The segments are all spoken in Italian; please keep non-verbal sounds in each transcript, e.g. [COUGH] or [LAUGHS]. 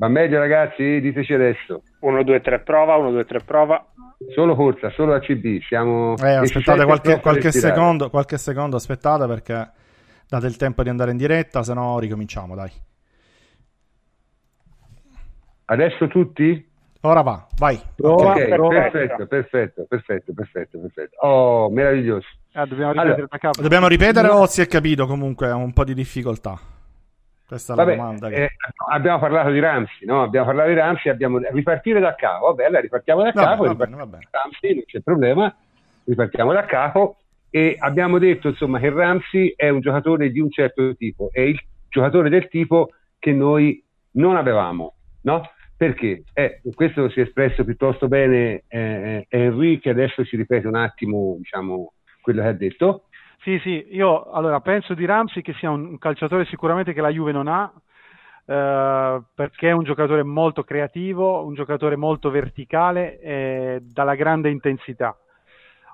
Va meglio ragazzi? Diteci adesso. 1, 2, 3 prova, 1, 2, 3 prova. Solo corsa, solo ACB. Siamo... Eh, aspettate qualche, qualche secondo, qualche secondo, aspettate perché date il tempo di andare in diretta, se no ricominciamo, dai. Adesso tutti? Ora va, vai. Prova, ok, perfetto, perfetto, perfetto, perfetto, perfetto. Oh, meraviglioso. Ah, dobbiamo ripetere allora, da capo. Dobbiamo ripetere o si è capito comunque? un po' di difficoltà. Questa è Vabbè, la domanda. Che... Eh, abbiamo parlato di Ramsey, no? Abbiamo parlato di Ramsey, abbiamo ripartire da capo. Vabbè, allora ripartiamo da capo, va bene, va bene. Ramsey, non c'è problema. Ripartiamo da capo e abbiamo detto insomma che Ramsey è un giocatore di un certo tipo, è il giocatore del tipo che noi non avevamo, no? Perché? Eh, questo si è espresso piuttosto bene eh, che adesso ci ripete un attimo diciamo, quello che ha detto. Sì, sì, io allora, penso di Ramsey che sia un calciatore sicuramente che la Juve non ha, eh, perché è un giocatore molto creativo, un giocatore molto verticale e dalla grande intensità.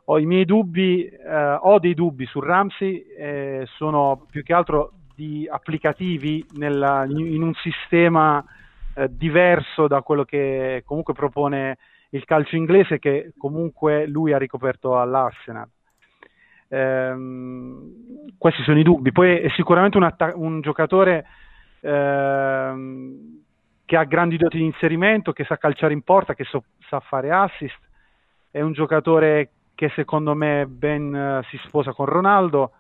Ho i miei dubbi, eh, ho dei dubbi su Ramsey, eh, sono più che altro di applicativi nella, in un sistema eh, diverso da quello che comunque propone il calcio inglese che comunque lui ha ricoperto all'Arsenal. Ehm, questi sono i dubbi. Poi è sicuramente un, atta- un giocatore ehm, che ha grandi doti di inserimento, che sa calciare in porta, che so- sa fare assist. È un giocatore che secondo me ben uh, si sposa con Ronaldo.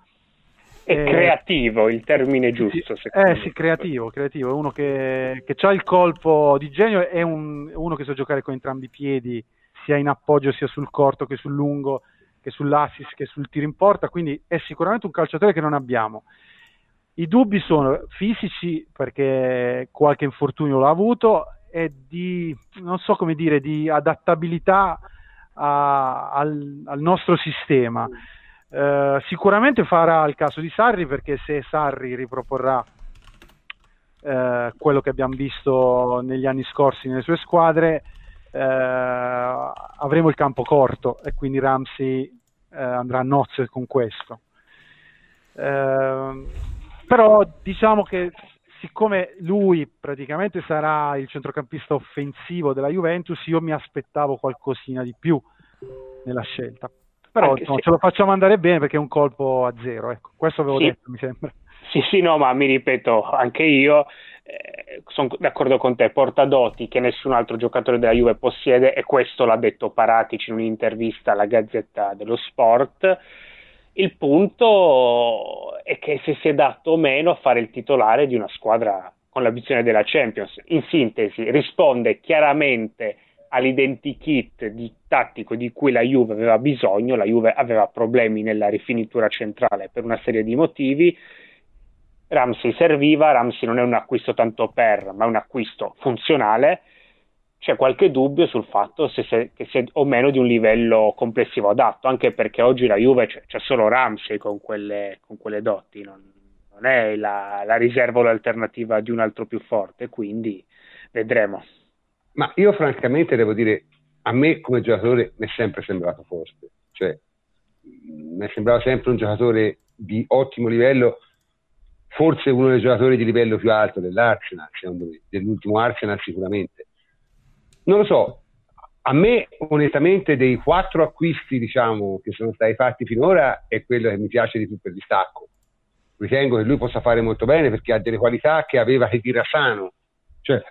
È eh, creativo il termine giusto. Sì, eh me. sì, creativo, creativo. È uno che, che ha il colpo di genio, è un, uno che sa giocare con entrambi i piedi, sia in appoggio sia sul corto che sul lungo, che sull'assist che sul tiro in porta, quindi è sicuramente un calciatore che non abbiamo. I dubbi sono fisici perché qualche infortunio l'ha avuto e di, non so come dire, di adattabilità a, al, al nostro sistema. Uh, sicuramente farà il caso di Sarri perché se Sarri riproporrà uh, quello che abbiamo visto negli anni scorsi nelle sue squadre, uh, avremo il campo corto e quindi Ramsey andrà a nozze con questo. però diciamo che siccome lui praticamente sarà il centrocampista offensivo della Juventus, io mi aspettavo qualcosina di più nella scelta però no, ce lo facciamo andare bene perché è un colpo a zero, ecco. questo avevo sì. detto mi sembra. Sì, sì, no, ma mi ripeto, anche io eh, sono d'accordo con te, porta doti che nessun altro giocatore della Juve possiede e questo l'ha detto Paratici in un'intervista alla Gazzetta dello Sport. Il punto è che se si è dato o meno a fare il titolare di una squadra con l'ambizione della Champions. In sintesi, risponde chiaramente all'identikit di tattico di cui la Juve aveva bisogno, la Juve aveva problemi nella rifinitura centrale per una serie di motivi, Ramsey serviva, Ramsey non è un acquisto tanto per, ma è un acquisto funzionale, c'è qualche dubbio sul fatto se, se, sia o meno di un livello complessivo adatto, anche perché oggi la Juve c'è, c'è solo Ramsey con quelle, con quelle doti, non, non è la, la riserva o l'alternativa di un altro più forte, quindi vedremo. Ma io francamente devo dire, a me come giocatore mi è sempre sembrato forte, cioè mi è sembrato sempre un giocatore di ottimo livello, forse uno dei giocatori di livello più alto dell'Arsenal, secondo me, dell'ultimo Arsenal sicuramente. Non lo so, a me onestamente dei quattro acquisti diciamo, che sono stati fatti finora è quello che mi piace di più per distacco. Ritengo che lui possa fare molto bene perché ha delle qualità che aveva che Sano, cioè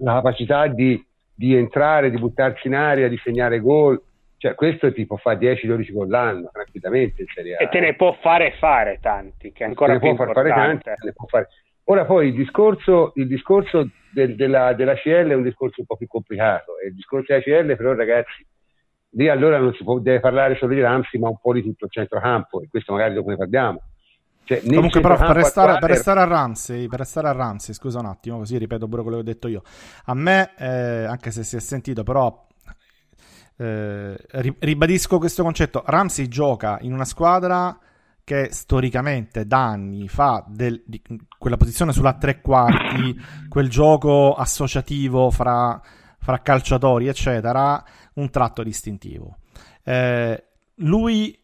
la capacità di, di, entrare, di buttarsi in aria, di segnare gol. Cioè, questo ti può fare 10-12 gol l'anno tranquillamente in Serie A. E te ne può fare fare tanti, che è ancora te più può fare tanti, fare. Ora poi il discorso, il discorso del, della, della CL è un discorso un po' più complicato. E il discorso della CL, però, ragazzi, lì allora non si può, deve parlare solo di Ramsey, ma un po' di tutto il centrocampo, e questo magari dopo ne parliamo. Cioè, Comunque, però, per restare, per restare, a Ramsey, per restare a Ramsey, scusa un attimo, così ripeto pure quello che ho detto io. A me, eh, anche se si è sentito, però eh, ribadisco questo concetto. Ramsey gioca in una squadra che storicamente da anni fa del, di, quella posizione sulla tre quarti, [COUGHS] quel gioco associativo fra, fra calciatori, eccetera, un tratto distintivo. Eh, lui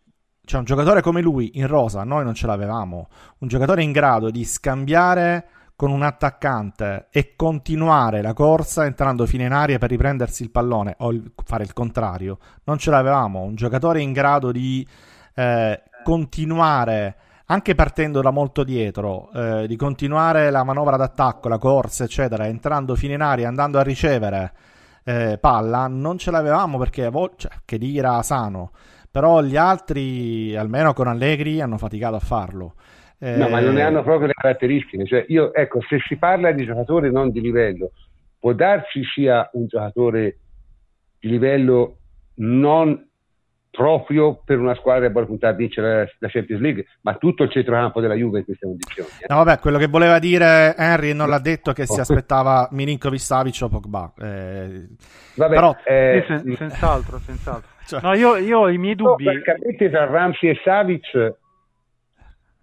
cioè, un giocatore come lui in rosa noi non ce l'avevamo. Un giocatore in grado di scambiare con un attaccante e continuare la corsa entrando fino in aria per riprendersi il pallone o il, fare il contrario. Non ce l'avevamo, un giocatore in grado di eh, continuare anche partendo da molto dietro, eh, di continuare la manovra d'attacco, la corsa, eccetera, entrando fino in aria, andando a ricevere eh, palla, non ce l'avevamo perché cioè, che dira sano, però gli altri, almeno con Allegri, hanno faticato a farlo. Eh... No, ma non ne hanno proprio le caratteristiche. Cioè, io, ecco, se si parla di giocatore non di livello, può darsi sia un giocatore di livello non proprio per una squadra che vuole puntare a vincere la Champions League, ma tutto il centrocampo della Juve in queste condizioni. Eh. No, vabbè, quello che voleva dire Henry non l'ha detto che si aspettava Milinkovic, Savic o Pogba. Eh, vabbè, però, eh, sen- senz'altro, senz'altro. Cioè, no, io, io, ho i miei dubbi. No, tra Ramsey e Savic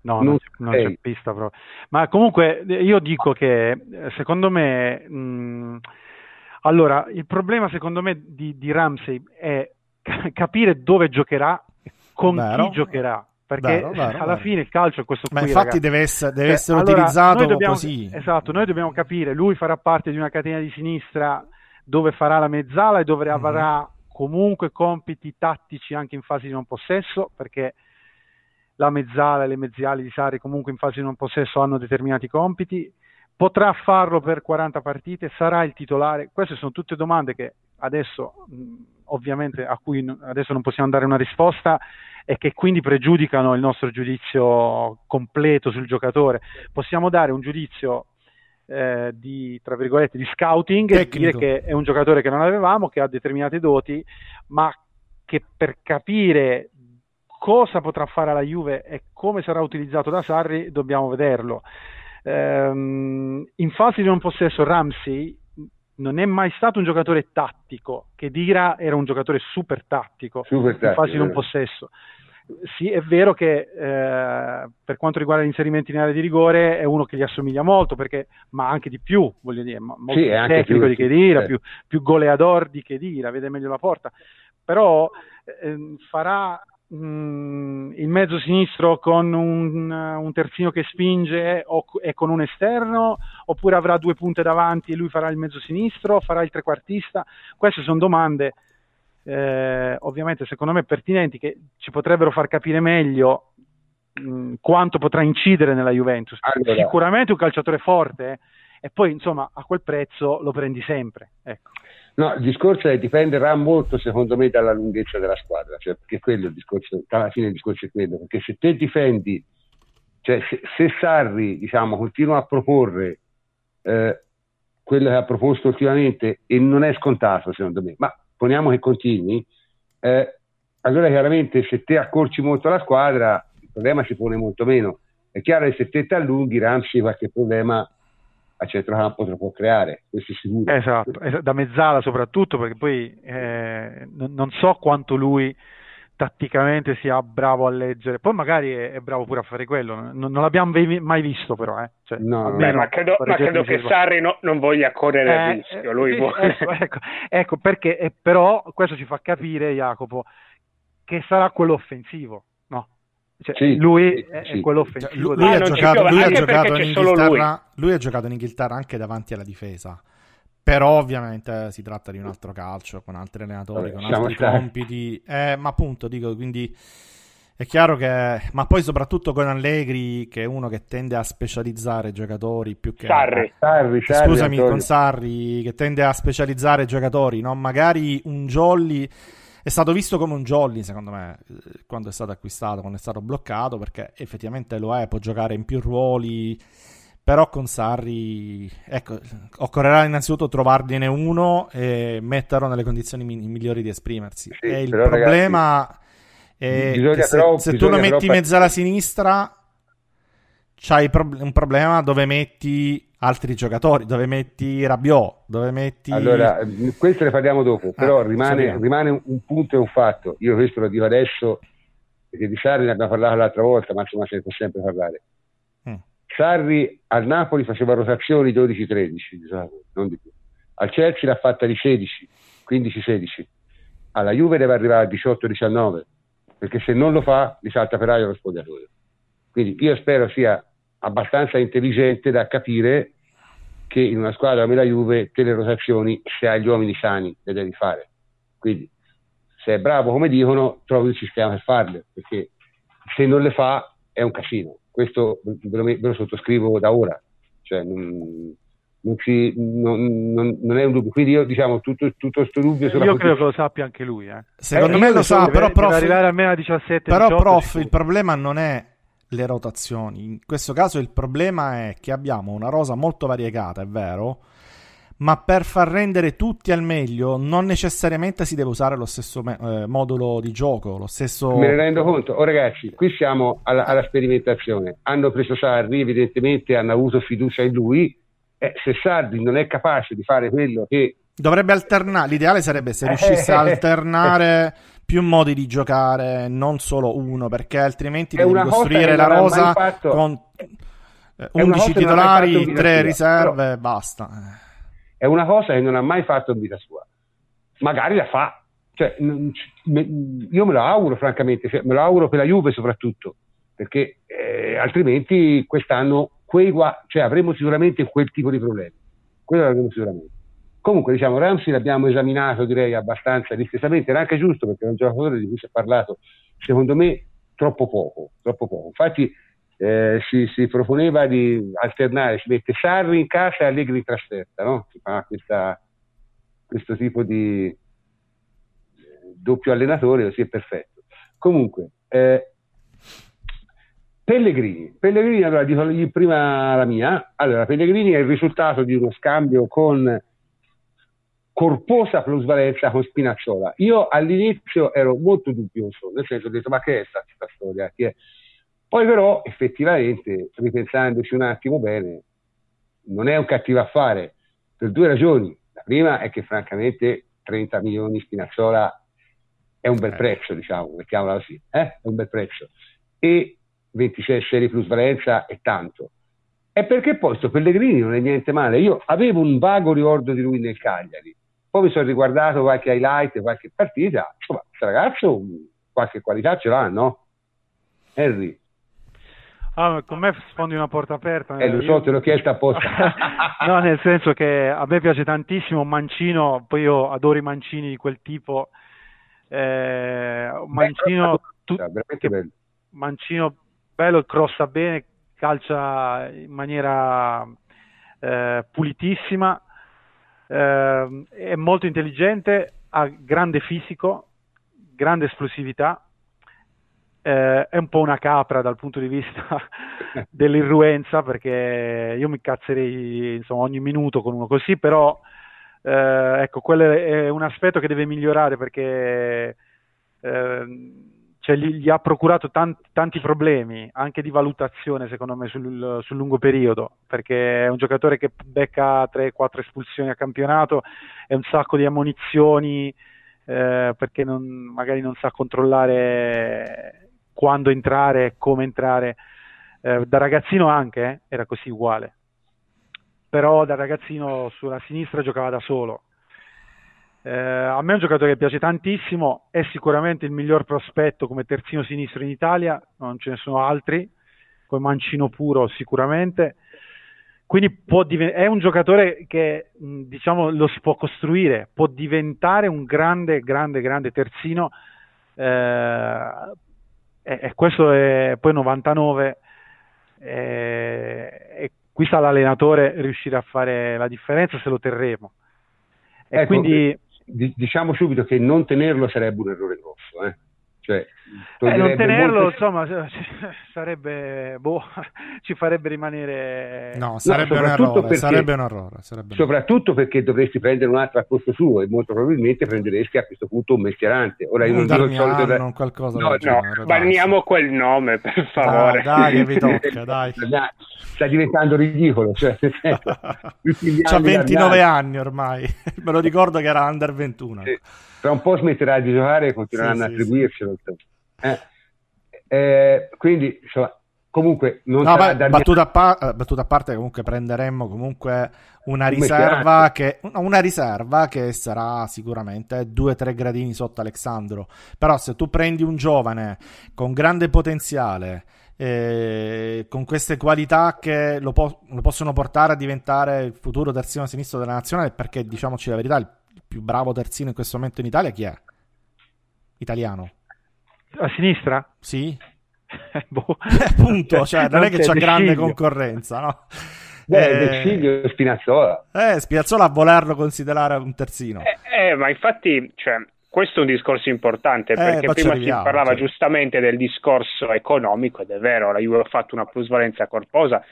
No, non, non c'è pista proprio. Ma comunque io dico che secondo me, mh, allora, il problema secondo me di, di Ramsey è [LAUGHS] capire dove giocherà, con vero. chi giocherà. Perché vero, vero, alla fine il calcio è questo Ma qui. infatti ragazzi. deve essere, deve cioè, essere allora, utilizzato dobbiamo, così. Esatto, noi dobbiamo capire, lui farà parte di una catena di sinistra dove farà la mezzala e dove mm-hmm. avrà comunque compiti tattici anche in fase di non possesso, perché la mezzala e le mezziali di Sari comunque in fase di non possesso hanno determinati compiti, potrà farlo per 40 partite, sarà il titolare? Queste sono tutte domande che adesso ovviamente a cui adesso non possiamo dare una risposta e che quindi pregiudicano il nostro giudizio completo sul giocatore. Possiamo dare un giudizio eh, di, tra virgolette, di scouting Tecnico. e dire che è un giocatore che non avevamo, che ha determinate doti, ma che per capire cosa potrà fare la Juve e come sarà utilizzato da Sarri dobbiamo vederlo. Ehm, in fase di non possesso Ramsey non è mai stato un giocatore tattico, che Dira era un giocatore super tattico, super tattico in fase di non possesso. Sì, è vero che eh, per quanto riguarda gli inserimenti in area di rigore è uno che gli assomiglia molto, perché, ma anche di più, voglio dire, molto sì, più tecnico più, di Chedira, sì. più, più goleador di Chedira, vede meglio la porta, però eh, farà Mm, il mezzo sinistro con un, un terzino che spinge o, e con un esterno, oppure avrà due punte davanti e lui farà il mezzo sinistro, farà il trequartista? Queste sono domande eh, ovviamente secondo me pertinenti che ci potrebbero far capire meglio mh, mm, quanto potrà incidere nella Juventus. Allora. Sicuramente un calciatore forte eh, e poi insomma a quel prezzo lo prendi sempre. Ecco. No, il discorso è, dipenderà molto secondo me dalla lunghezza della squadra, cioè, perché quello il discorso, alla fine il discorso è quello, perché se te difendi, cioè se, se Sarri diciamo, continua a proporre eh, quello che ha proposto ultimamente e non è scontato secondo me, ma poniamo che continui, eh, allora chiaramente se te accorci molto la squadra il problema si pone molto meno. È chiaro che se te ti allunghi Ramsey qualche problema a centrocampo te lo può creare, questo è sicuro. Esatto, da mezzala soprattutto perché poi eh, non, so quanto lui tatticamente sia bravo a leggere, poi magari è, è bravo pure a fare quello, non, non l'abbiamo mai visto però. Eh. Cioè, no, beh, ma credo, ma credo che Sarri no, non voglia correre eh, il rischio, lui eh, vuole... ecco, ecco, ecco, perché eh, però questo ci fa capire Jacopo che sarà quello offensivo cioè, sì, lui è, sì. quello offensivo. Lui, lui, ha giocato, lui, ha giocato in Inghilterra, lui ha giocato in Inghilterra anche davanti alla difesa. Però ovviamente si tratta di un altro calcio, con altri allenatori, Vabbè, con altri stare. compiti. Eh, ma appunto, dico, quindi è chiaro che... Ma poi soprattutto con Allegri, che è uno che tende a specializzare giocatori più che... Sarri. Sarri, Sarri Scusami, Antonio. con Sarri, che tende a specializzare giocatori, no? Magari un Jolly è stato visto come un jolly, secondo me, eh, quando è stato acquistato, quando è stato bloccato, perché effettivamente lo è, può giocare in più ruoli. Però con Sarri, ecco, occorrerà innanzitutto trovargliene uno e metterlo nelle condizioni migliori di esprimersi. Sì, e il problema ragazzi, è che se, se tu lo metti in mezzo alla sinistra, c'hai pro- un problema dove metti altri giocatori, dove metti Rabiot, dove metti... Allora, questo ne parliamo dopo, però ah, rimane, rimane, un punto e un fatto. Io questo lo dico adesso, perché di Sarri ne abbiamo parlato l'altra volta, ma insomma se ne può sempre parlare. Mm. Sarri al Napoli faceva rotazioni 12-13, diciamo, non di più. Al Chelsea l'ha fatta di 16, 15-16. Alla Juve deve arrivare a 18-19, perché se non lo fa, gli salta per aria lo spogliatoio. Quindi io spero sia abbastanza intelligente da capire che in una squadra come la Juve te le rotazioni, se hai gli uomini sani, le devi fare. Quindi se è bravo come dicono, trovi il sistema per farle, perché se non le fa è un casino. Questo ve lo, ve lo sottoscrivo da ora. Cioè, non, non, ci, non, non, è un dubbio. Quindi io diciamo tutto questo dubbio sulla Io credo che lo sappia anche lui. Eh. Secondo eh, me lo sa, però, prof, arrivare almeno a 17 però 18, prof, il problema non è le rotazioni. In questo caso il problema è che abbiamo una rosa molto variegata, è vero, ma per far rendere tutti al meglio non necessariamente si deve usare lo stesso me- eh, modulo di gioco, lo stesso... Me ne rendo conto. Oh ragazzi, qui siamo alla, alla sperimentazione. Hanno preso Sarri, evidentemente hanno avuto fiducia in lui. Eh, se Sarri non è capace di fare quello che... Dovrebbe alternare, l'ideale sarebbe se [LAUGHS] riuscisse a alternare più modi di giocare, non solo uno, perché altrimenti devi costruire la rosa fatto... con 11 titolari, 3 riserve, però... basta è una cosa che non ha mai fatto in vita sua. Magari la fa. Cioè, io me lo auguro, francamente, cioè, me lo auguro per la Juve soprattutto, perché eh, altrimenti quest'anno quei, cioè, avremo sicuramente quel tipo di problemi. Quello l'avremo sicuramente. Comunque, diciamo, Ramsey l'abbiamo esaminato, direi, abbastanza distesamente, era anche giusto perché è un giocatore di cui si è parlato, secondo me, troppo poco. Troppo poco. Infatti, eh, si, si, proponeva di alternare, si mette Sarri in casa e Allegri in trasferta, no? si fa questa, questo tipo di eh, doppio allenatore, così è perfetto. Comunque, eh, Pellegrini, Pellegrini, allora dico prima la mia, allora Pellegrini è il risultato di uno scambio con corposa plusvalenza con Spinazzola. Io all'inizio ero molto dubbioso, nel senso ho detto ma che è questa storia? È? Poi però effettivamente, ripensandoci un attimo bene, non è un cattivo affare per due ragioni. La prima è che francamente 30 milioni Spinazzola è un bel eh. prezzo, diciamo, mettiamola così, eh? è un bel prezzo. E 26 serie plus Valenza è tanto. E perché poi sto Pellegrini non è niente male. Io avevo un vago ricordo di lui nel Cagliari, poi mi sono riguardato qualche highlight, qualche partita, insomma, questo ragazzo qualche qualità ce l'ha, no? Henry. Ah, con me sfondi una porta aperta. Eh, lo so, io... te l'ho chiesto apposta. [LAUGHS] no, nel senso che a me piace tantissimo Mancino, poi io adoro i mancini di quel tipo. Eh, mancino, tu... bello. mancino bello, crossa bene, calcia in maniera eh, pulitissima, eh, è molto intelligente, ha grande fisico, grande esplosività eh, è un po' una capra dal punto di vista [LAUGHS] dell'irruenza perché io mi cazzerei insomma, ogni minuto con uno così, però eh, ecco, quello è un aspetto che deve migliorare perché eh, cioè, gli, gli, ha procurato tanti, tanti, problemi anche di valutazione secondo me sul, sul, lungo periodo perché è un giocatore che becca 3-4 espulsioni a campionato e un sacco di ammonizioni eh, perché non, magari non sa controllare quando entrare e come entrare. Eh, da ragazzino anche eh, era così uguale, però da ragazzino sulla sinistra giocava da solo. Eh, a me è un giocatore che piace tantissimo, è sicuramente il miglior prospetto come terzino sinistro in Italia, non ce ne sono altri, come mancino puro sicuramente. Quindi div- è un giocatore che diciamo lo si può costruire, può diventare un grande, grande, grande terzino, eh, e, questo è poi 99 e, e qui sta l'allenatore riuscire a fare la differenza se lo terremo. E ecco, quindi diciamo subito che non tenerlo sarebbe un errore grosso. Eh? Cioè, eh, non tenerlo, molte... insomma, sarebbe, boh, [LAUGHS] ci farebbe rimanere... No, sarebbe, no, un, errore, perché, sarebbe un errore. Sarebbe soprattutto perché dovresti prendere un altro al posto suo e molto probabilmente prenderesti a questo punto un mestierante. Ora io non dico il solito... Da... Qualcosa no, no, banniamo quel nome, per favore. Dai, dai che vi tocca, [LAUGHS] dai. Sta diventando ridicolo. Cioè, [LAUGHS] C'ha 29 anni ormai, me lo ricordo che era under 21. Sì tra un po' smetterà di giocare e continueranno sì, a attribuircelo. Sì. Eh, eh, quindi, insomma, comunque non no, beh, battuta, a pa- eh, battuta, a parte comunque prenderemmo comunque una riserva, che, una riserva che sarà sicuramente 2-3 gradini sotto Alessandro però se tu prendi un giovane con grande potenziale eh, con queste qualità che lo, po- lo, possono portare a diventare il futuro terzino sinistro della nazionale, perché diciamoci la verità, il più bravo terzino in questo momento in Italia chi è? Italiano. A sinistra? Sì. [LAUGHS] boh. [LAUGHS] Appunto, cioè, non, non è che c'è grande concorrenza, no? Beh, eh, Spinazzola. Eh, Spinazzola a volerlo considerare un terzino. Eh, eh, ma infatti, cioè, questo è un discorso importante eh, perché prima si parlava cioè. giustamente del discorso economico ed è vero, la Juve ha fatto una plusvalenza corposa,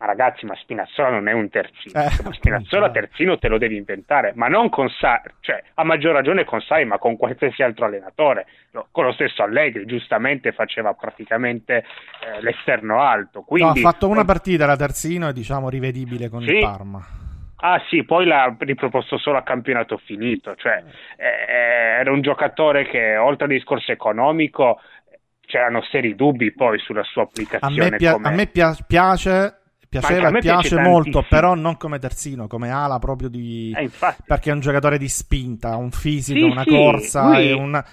ma ragazzi, ma Spinazzola non è un terzino. Eh, ma Spinazzola appunto, terzino te lo devi inventare, ma non con Sarri, cioè a maggior ragione con Sarri, ma con qualsiasi altro allenatore. Con lo stesso Allegri, giustamente faceva praticamente eh, l'esterno alto. Quindi, no, ha fatto una partita da terzino e diciamo rivedibile con sì, il Parma. Ah sì, poi l'ha riproposto solo a campionato finito, cioè eh, era un giocatore che oltre al discorso economico c'erano seri dubbi poi sulla sua applicazione. A me, pia- a me pia- piace piaceva e piace, molto, però non come terzino, come ala proprio di... Eh, perché è un giocatore di spinta, un fisico, sì, una sì, corsa lui... un...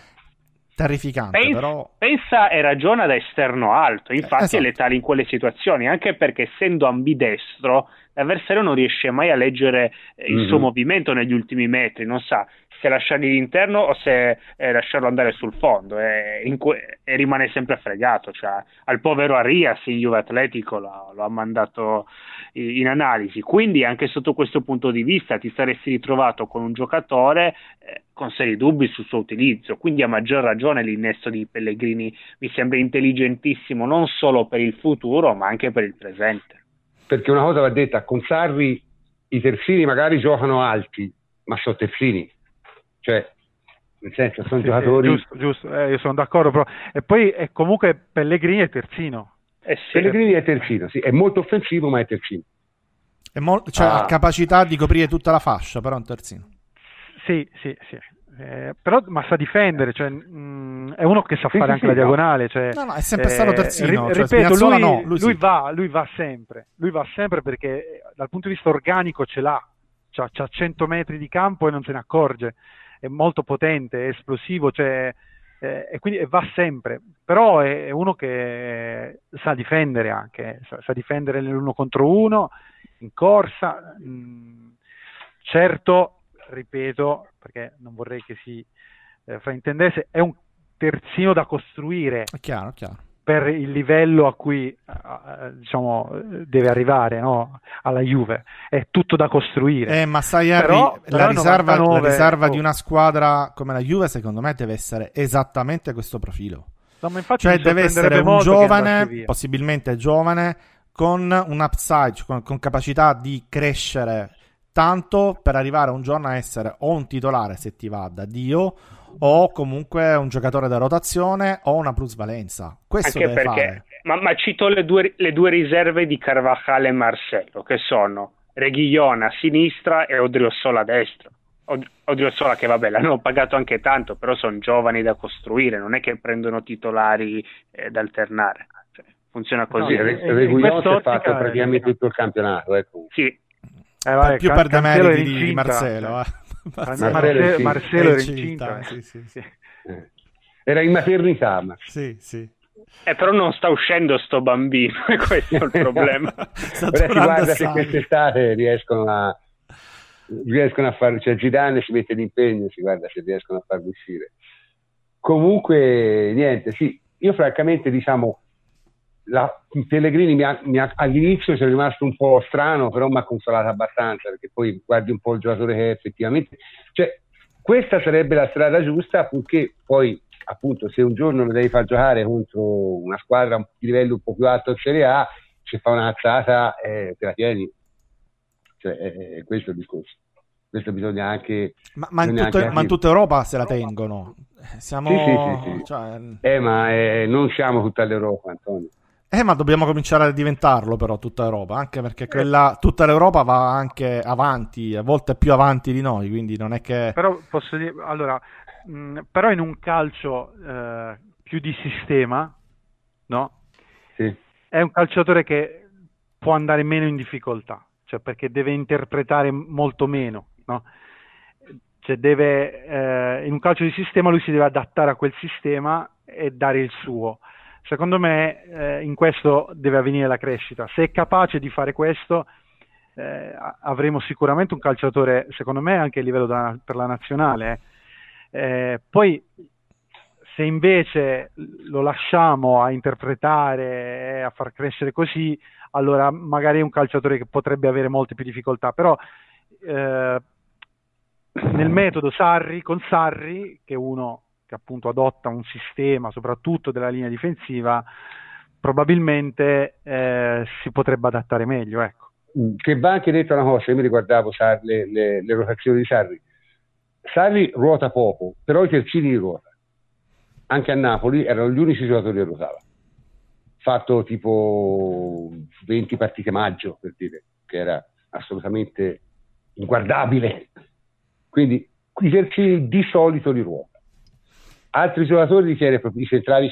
Terrificante, pensa, però... Pensa e ragiona da esterno alto, infatti esatto. è letale in quelle situazioni, anche perché essendo ambidestro l'avversario non riesce mai a leggere il mm-hmm. suo mhm. movimento negli ultimi metri, non sa se lasciargli l'interno o se eh, lasciarlo andare sul fondo e, que- e, rimane sempre fregato. Cioè, al povero Arias in Juve Atletico lo, lo ha mandato in, in, analisi. Quindi, anche sotto questo punto di vista, ti saresti ritrovato con un giocatore eh, con seri dubbi sul suo utilizzo. Quindi, a maggior ragione, l'innesto di Pellegrini mi sembra intelligentissimo non solo per il futuro, ma anche per il presente. Perché una cosa va detta: con Sarri i terzini magari giocano alti, ma sono terzini cioè nel senso sono sì, giocatori giusto, giusto. Eh, io sono d'accordo però e poi è comunque Pellegrini è terzino eh sì. Pellegrini è terzino sì. è molto offensivo ma è terzino è mo- cioè ah. ha capacità di coprire tutta la fascia però è un terzino sì sì sì eh, però ma sa difendere cioè, mh, mm, è uno che sa sì, fare sì, anche la diagonale cioè, no, no, è sempre stato eh, terzino ri- cioè, ripeto lui, no, lui, lui, va, lui va sempre lui va sempre perché dal punto di vista organico ce l'ha c'ha, c'ha 100 metri di campo e non se ne accorge è molto potente, è esplosivo, cioè, eh, e quindi va sempre, però è, uno che sa difendere anche, sa, sa difendere nell'uno contro uno, in corsa, mh, mm, certo, ripeto, perché non vorrei che si eh, fraintendesse, è un terzino da costruire. È chiaro, chiaro per il livello a cui diciamo, deve arrivare no? alla Juve. È tutto da costruire. Eh, ma sai, Harry, però, la, però riserva, 99, la riserva oh. di una squadra come la Juve, secondo me, deve essere esattamente questo profilo. No, cioè, deve essere un giovane, possibilmente giovane, con un upside, con, con capacità di crescere tanto per arrivare un giorno a essere o un titolare, se ti va da Dio, o comunque un giocatore da rotazione o una plusvalenza. Questo Anche deve perché, fare. Ma, ma cito le due, le due, riserve di Carvajal e Marcello, che sono Reguillon a sinistra e Odriozola a destra. Od- Odriozola che vabbè l'hanno pagato anche tanto, però sono giovani da costruire, non è che prendono titolari eh, da alternare. Cioè, funziona così. No, Reguillon si è fatto praticamente tutto il campionato. Ecco. Sì. Eh, vabbè, più per demeriti di, di Marcello. Eh. Marcello, Marcello, Marcello era incinta. Sì, sì, sì. Eh. Era in maternità. Ma. Sì, sì. Eh, però non sta uscendo sto bambino, [LAUGHS] questo è il problema. Ora si guarda se quest'estate riescono a, riescono a farlo, cioè Zidane si mette d'impegno, si guarda se riescono a farlo uscire. Comunque, niente, sì, io francamente diciamo la, Pellegrini mi ha, mi ha, all'inizio ci è rimasto un po' strano, però mi ha consolato abbastanza perché poi guardi un po' il giocatore che è effettivamente. Cioè, questa sarebbe la strada giusta purché poi, appunto, se un giorno lo devi far giocare contro una squadra di livello un po' più alto in Serie A, se fa una cazzata, eh, te la tieni. Cioè, è, è questo il discorso. Questo bisogna anche. Ma, ma, bisogna in, tutto, anche ma in, tutta Europa se la tengono. Siamo. Sì, sì, sì, cioè... Eh, ma eh, non siamo tutta l'Europa, Antonio. Eh, ma dobbiamo cominciare a diventarlo però tutta Europa, anche perché quella, tutta l'Europa va anche avanti, a volte più avanti di noi, quindi non è che... Però posso dire, allora, mh, però in un calcio eh, più di sistema, no? Sì. È un calciatore che può andare meno in difficoltà, cioè perché deve interpretare molto meno, no? Cioè deve, eh, in un calcio di sistema lui si deve adattare a quel sistema e dare il suo secondo me eh, in questo deve avvenire la crescita. Se è capace di fare questo, eh, avremo sicuramente un calciatore, secondo me, anche a livello da, per la nazionale. Eh, poi, se invece lo lasciamo a interpretare e a far crescere così, allora magari è un calciatore che potrebbe avere molte più difficoltà. Però eh, nel metodo Sarri, con Sarri, che uno che appunto adotta un sistema soprattutto della linea difensiva, probabilmente eh, si potrebbe adattare meglio. Ecco. Mm, che va anche detto una cosa, io mi riguardavo le, le, le rotazioni di Sarri. Sarri ruota poco, però i terzini ruota. Anche a Napoli erano gli unici giocatori che ruotava. Fatto tipo 20 partite maggio, per dire, che era assolutamente inguardabile. Quindi i terzini di solito li ruota. Altri giocatori di i centrali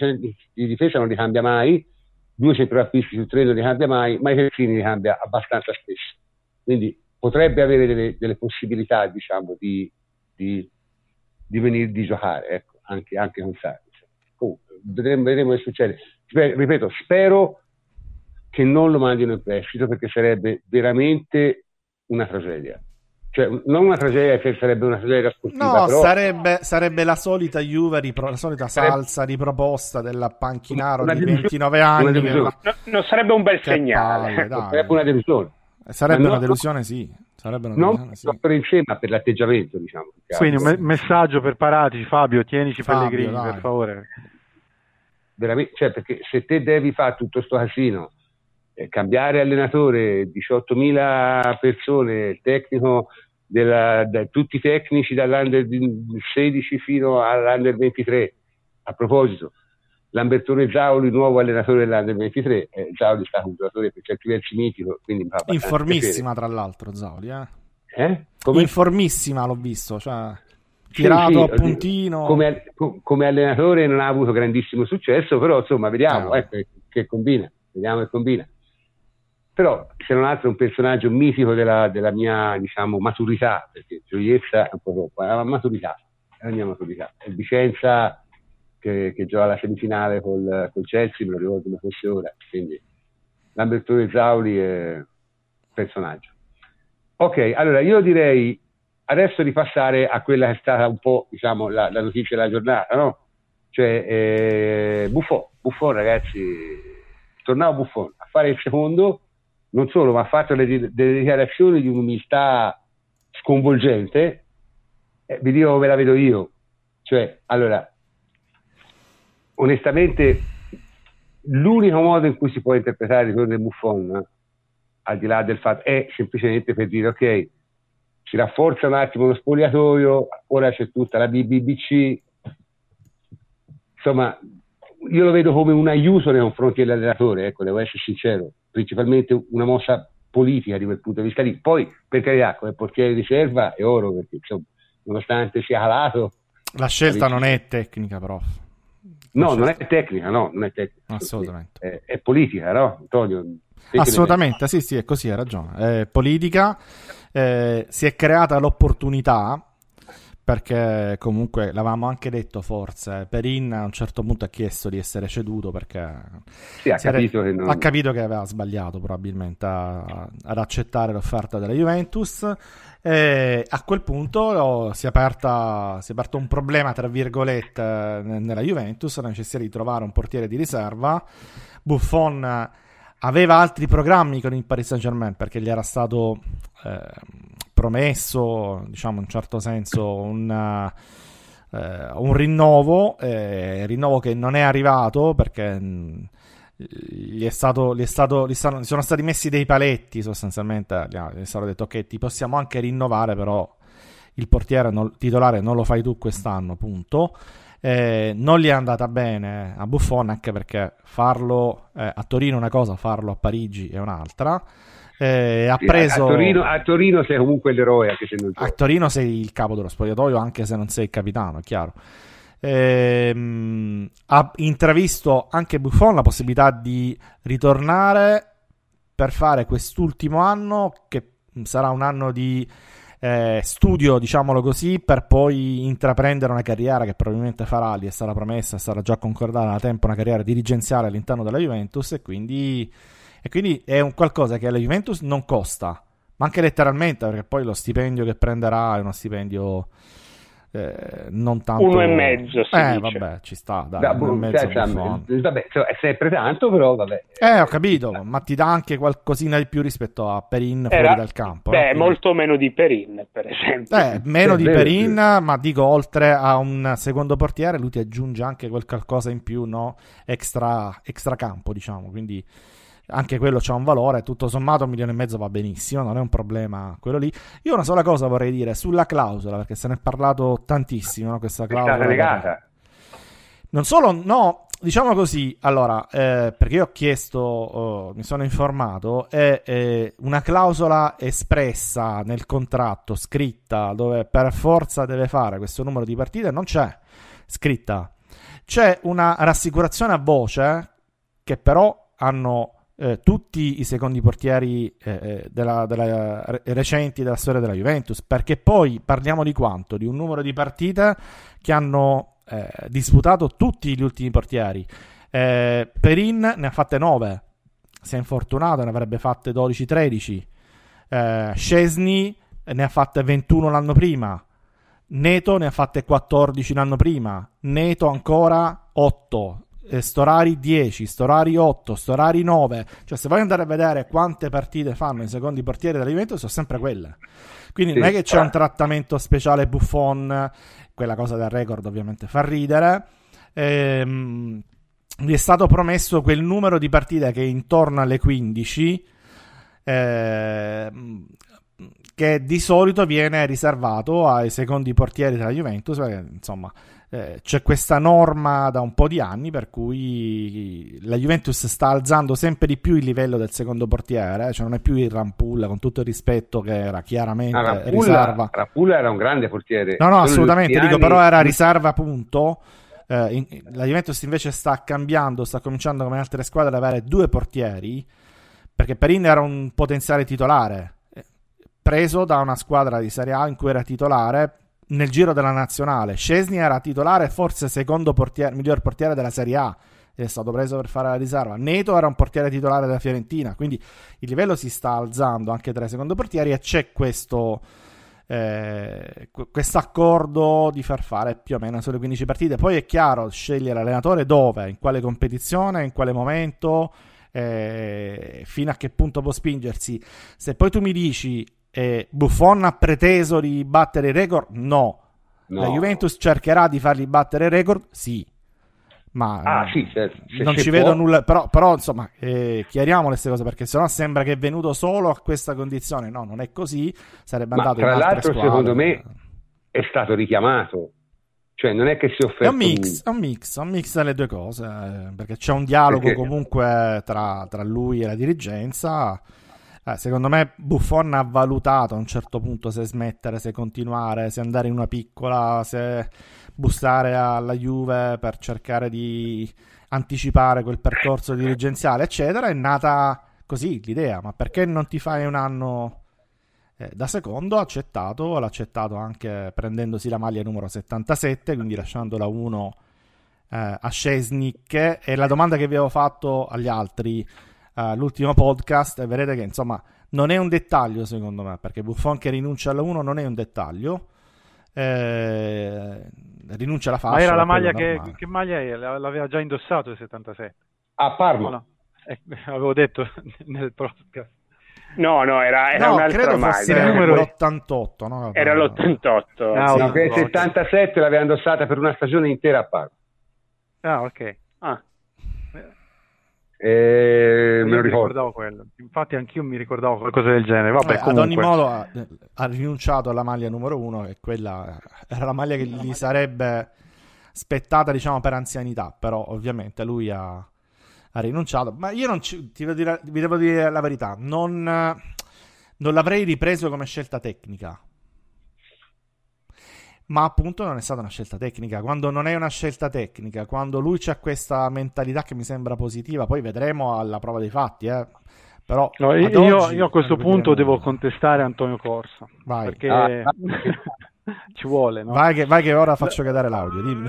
di difesa non li cambia mai, due centrocampisti su tre non li cambia mai, ma i terzini li cambia abbastanza spesso. Quindi potrebbe avere delle, delle possibilità, diciamo, di, di, di venire di giocare, ecco, anche, anche con Sarri. Vedremo, vedremo che succede. Ripeto, spero che non lo mandino in prestito perché sarebbe veramente una tragedia. Cioè, non una tragedia che sarebbe una tragedia sportiva. No, però... sarebbe, sarebbe, la solita Juve, ripro- la solita salsa riproposta della Panchinaro di 29 anni. Che... No, non sarebbe un bel segnale. Palle, sarebbe una delusione. Sarebbe Ma una delusione, sì. Sarebbe una non delusione, per insieme, ma per l'atteggiamento, diciamo. Quindi un me- messaggio per Paratici, Fabio, tienici Fabio, Pellegrini, dai. per favore. Veramente, cioè, perché se te devi fare tutto questo casino, eh, cambiare allenatore, 18.000 persone, il tecnico della, da, tutti i tecnici dall'under 16 fino all'under 23. A proposito, Lambertone Zauli, nuovo allenatore dell'Under 23, eh, Zauli è stato un giocatore per certi versi mitico, quindi informissima tra l'altro Zauli, eh? Eh? Informissima l'ho visto, cioè tirato sì, sì, a puntino. Come, come, allenatore non ha avuto grandissimo successo, però insomma vediamo ecco, che combina, vediamo che combina però se non altro è un personaggio mitico della, della mia diciamo, maturità, perché gioiezza è un po' troppo, è la maturità, è la mia maturità. È Vicenza che, che gioca la semifinale col, col, Chelsea, me lo ricordo come fosse ora, quindi Lambertone Zauli è un personaggio. Ok, allora io direi adesso di passare a quella che è stata un po' diciamo, la, la notizia della giornata, no? Cioè eh, Buffon, Buffon ragazzi, tornavo Buffon a fare il secondo non solo, ma ha fatto le, delle dichiarazioni di un'umiltà sconvolgente, eh, vi dico come la vedo io. Cioè, allora, onestamente, l'unico modo in cui si può interpretare il ritorno del Buffon, al di là del fatto, è semplicemente per dire, ok, si rafforza un attimo lo spogliatoio, ora c'è tutta la BBBC, insomma, io lo vedo come un aiuto nei confronti dell'allenatore, ecco, devo essere sincero principalmente una mossa politica di quel punto di vista lì. Poi, per carità, come portiere di riserva è oro, perché insomma, nonostante sia calato... La scelta non è tecnica, prof. No, non è tecnica, no, non è tecnica. Assolutamente. È, è politica, no, Antonio? Assolutamente, sì, sì, è così, hai ragione. È politica, eh, si è creata l'opportunità perché comunque l'avevamo anche detto forse Perin a un certo punto ha chiesto di essere ceduto perché sì, ha, capito era, non... ha, capito che aveva sbagliato probabilmente a, ad accettare l'offerta della Juventus. E a quel punto si è, aperta, si è aperto un problema tra virgolette nella Juventus la necessità di trovare un portiere di riserva. Buffon aveva altri programmi con il Paris Saint Germain perché gli era stato eh, promesso, diciamo in un certo senso, un, eh, un rinnovo, eh, rinnovo che non è arrivato perché mm, gli, è stato, gli, è stato, gli, stanno, gli sono stati messi dei paletti sostanzialmente, gli è stato detto ok ti possiamo anche rinnovare però il portiere non, titolare non lo fai tu quest'anno, punto. Eh, non gli è andata bene a Buffon anche perché farlo eh, a Torino è una cosa, farlo a Parigi è un'altra. Eh, ha preso... a, Torino, a, Torino, sei comunque l'eroe anche se non A Torino sei il capo dello spogliatoio anche se non sei il capitano, è chiaro. Eh, ha intravisto anche Buffon la possibilità di ritornare per fare quest'ultimo anno che sarà un anno di eh, studio, diciamolo così, per poi intraprendere una carriera che probabilmente farà, gli è stata promessa, è stata già concordata da tempo, una carriera dirigenziale all'interno della Juventus e quindi, e quindi è un qualcosa che alla Juventus non costa, ma anche letteralmente, perché poi lo stipendio che prenderà è uno stipendio eh, non tanto... Uno e mezzo, si Eh, dice. vabbè, ci sta, dai, Da- uno e boh, mezzo cioè, cioè, vabbè, cioè, è sempre tanto, però vabbè. Eh, ho capito, ma ti dà anche qualcosina di più rispetto a Perin fuori Era- dal campo. no? Beh, Quindi- molto meno di Perin, per esempio. Eh, meno È di vero, [LAUGHS] Perin, ma dico oltre a un secondo portiere, lui ti aggiunge anche quel qualcosa in più, no? Extra, extra campo, diciamo. Quindi anche quello c'ha un valore. Tutto sommato, un milione e mezzo va benissimo, non è un problema quello lì. Io una sola cosa vorrei dire sulla clausola, perché se ne è parlato tantissimo, no? Questa È stata clausola. negata. Non solo, no, diciamo così, allora, eh, perché io ho chiesto, oh, mi sono informato, è, è una clausola espressa nel contratto, scritta, dove per forza deve fare questo numero di partite, non c'è scritta. C'è una rassicurazione a voce che però hanno eh, tutti i secondi portieri eh, eh, della, della- re- recenti della storia della Juventus, perché poi parliamo di quanto? Di un numero di partite che hanno eh, disputato tutti gli ultimi portieri. Eh, Perin ne ha fatte 9, si è infortunato, ne avrebbe fatte 12-13. Eh, Scesni ne ha fatte 21 l'anno prima. Neto ne ha fatte 14 l'anno prima. Neto ancora 8. Eh, Storari 10, Storari 8, Storari 9. Cioè, se voglio andare a vedere quante partite fanno i secondi portieri della Juventus, sono sempre quelle. Quindi Sì. non è che c'è un trattamento speciale Buffon, quella cosa del record ovviamente fa ridere. Ehm, gli è stato promesso quel numero di partite che è intorno alle 15, ehm, che di solito viene riservato ai secondi portieri della Juventus, perché insomma eh, c'è questa norma da un po' di anni per cui la Juventus sta alzando sempre di più il livello del secondo portiere, cioè non è più il Rampulla, con tutto il rispetto che era chiaramente Ah, riserva. Rapulla, Rapulla era un grande portiere. No, no, assolutamente, dico, però era riserva appunto. Eh, in- la Juventus invece sta cambiando, sta cominciando come altre squadre ad avere due portieri, perché Perin era un potenziale titolare, eh, preso da una squadra di Serie A in cui era titolare nel giro della nazionale. Scesni era titolare, forse secondo portiere, miglior portiere della Serie A. È stato preso per fare la riserva. Neto era un portiere titolare della Fiorentina. Quindi il livello si sta alzando anche tra i secondo portieri. E c'è questo, eh, accordo di far fare più o meno solo 15 partite. Poi è chiaro scegliere l'allenatore dove, in quale competizione, in quale momento, eh, fino a che punto può spingersi. Se poi tu mi dici eh, Buffon ha preteso di battere il record, no. No. La Juventus cercherà di fargli battere il record, sì. Ma Ah, sì, certo. Se- non se ci può. vedo nulla. Però, però insomma, eh, chiariamo queste cose perché sennò sembra che è venuto solo a questa condizione. No, non è così. Sarebbe Ma andato tra in altre l'altro, squadre. secondo me, è stato richiamato. Cioè, non è che si È un mix, è un mix, è un mix delle due cose, eh, perché c'è un dialogo Perché- comunque tra, tra lui e la dirigenza. Eh, secondo me Buffon ha valutato a un certo punto se smettere, se continuare, se andare in una piccola, se bussare alla Juve per cercare di anticipare quel percorso dirigenziale, eccetera. È nata così l'idea, ma perché non ti fai un anno eh, da secondo? Ha accettato, l'ha accettato anche prendendosi la maglia numero 77, quindi lasciandola 1 eh, a Scesnik. E la domanda che vi avevo fatto agli altri eh, all'ultimo podcast, e vedete che insomma non è un dettaglio secondo me, perché Buffon che rinuncia alla 1 non è un dettaglio. Eh, rinuncia alla fascia. Ma era la maglia che, che maglia è? La- L'aveva già indossato il 77. A Parma. O no? Eh, avevo detto [LAUGHS] nel podcast. No, no, era, era No, un'altra credo maglia. numero- l'88, no? Era l'88. Ah, sì. No, il 77 l'aveva indossata per una stagione intera a Parma. Ah, ok. Ah, Eh, me lo mi ricordo. ricordavo quello. Infatti anch'io mi ricordavo qualcosa del genere. Vabbè, ad comunque. ogni modo ha, ha rinunciato alla maglia numero uno e quella era la maglia che gli sarebbe spettata diciamo per anzianità però ovviamente lui ha, ha rinunciato ma io non ci, ti devo dire, vi devo dire la verità non, non l'avrei ripreso come scelta tecnica ma appunto non è stata una scelta tecnica. Quando non è una scelta tecnica, quando lui c'ha questa mentalità che mi sembra positiva, poi vedremo alla prova dei fatti, eh. Però no, io, io, a questo punto devo contestare Antonio Corsa. Vai. Perché ah. [LAUGHS] ci vuole. No? Vai, che, vai, che, ora faccio cadere l'audio. Dimmi.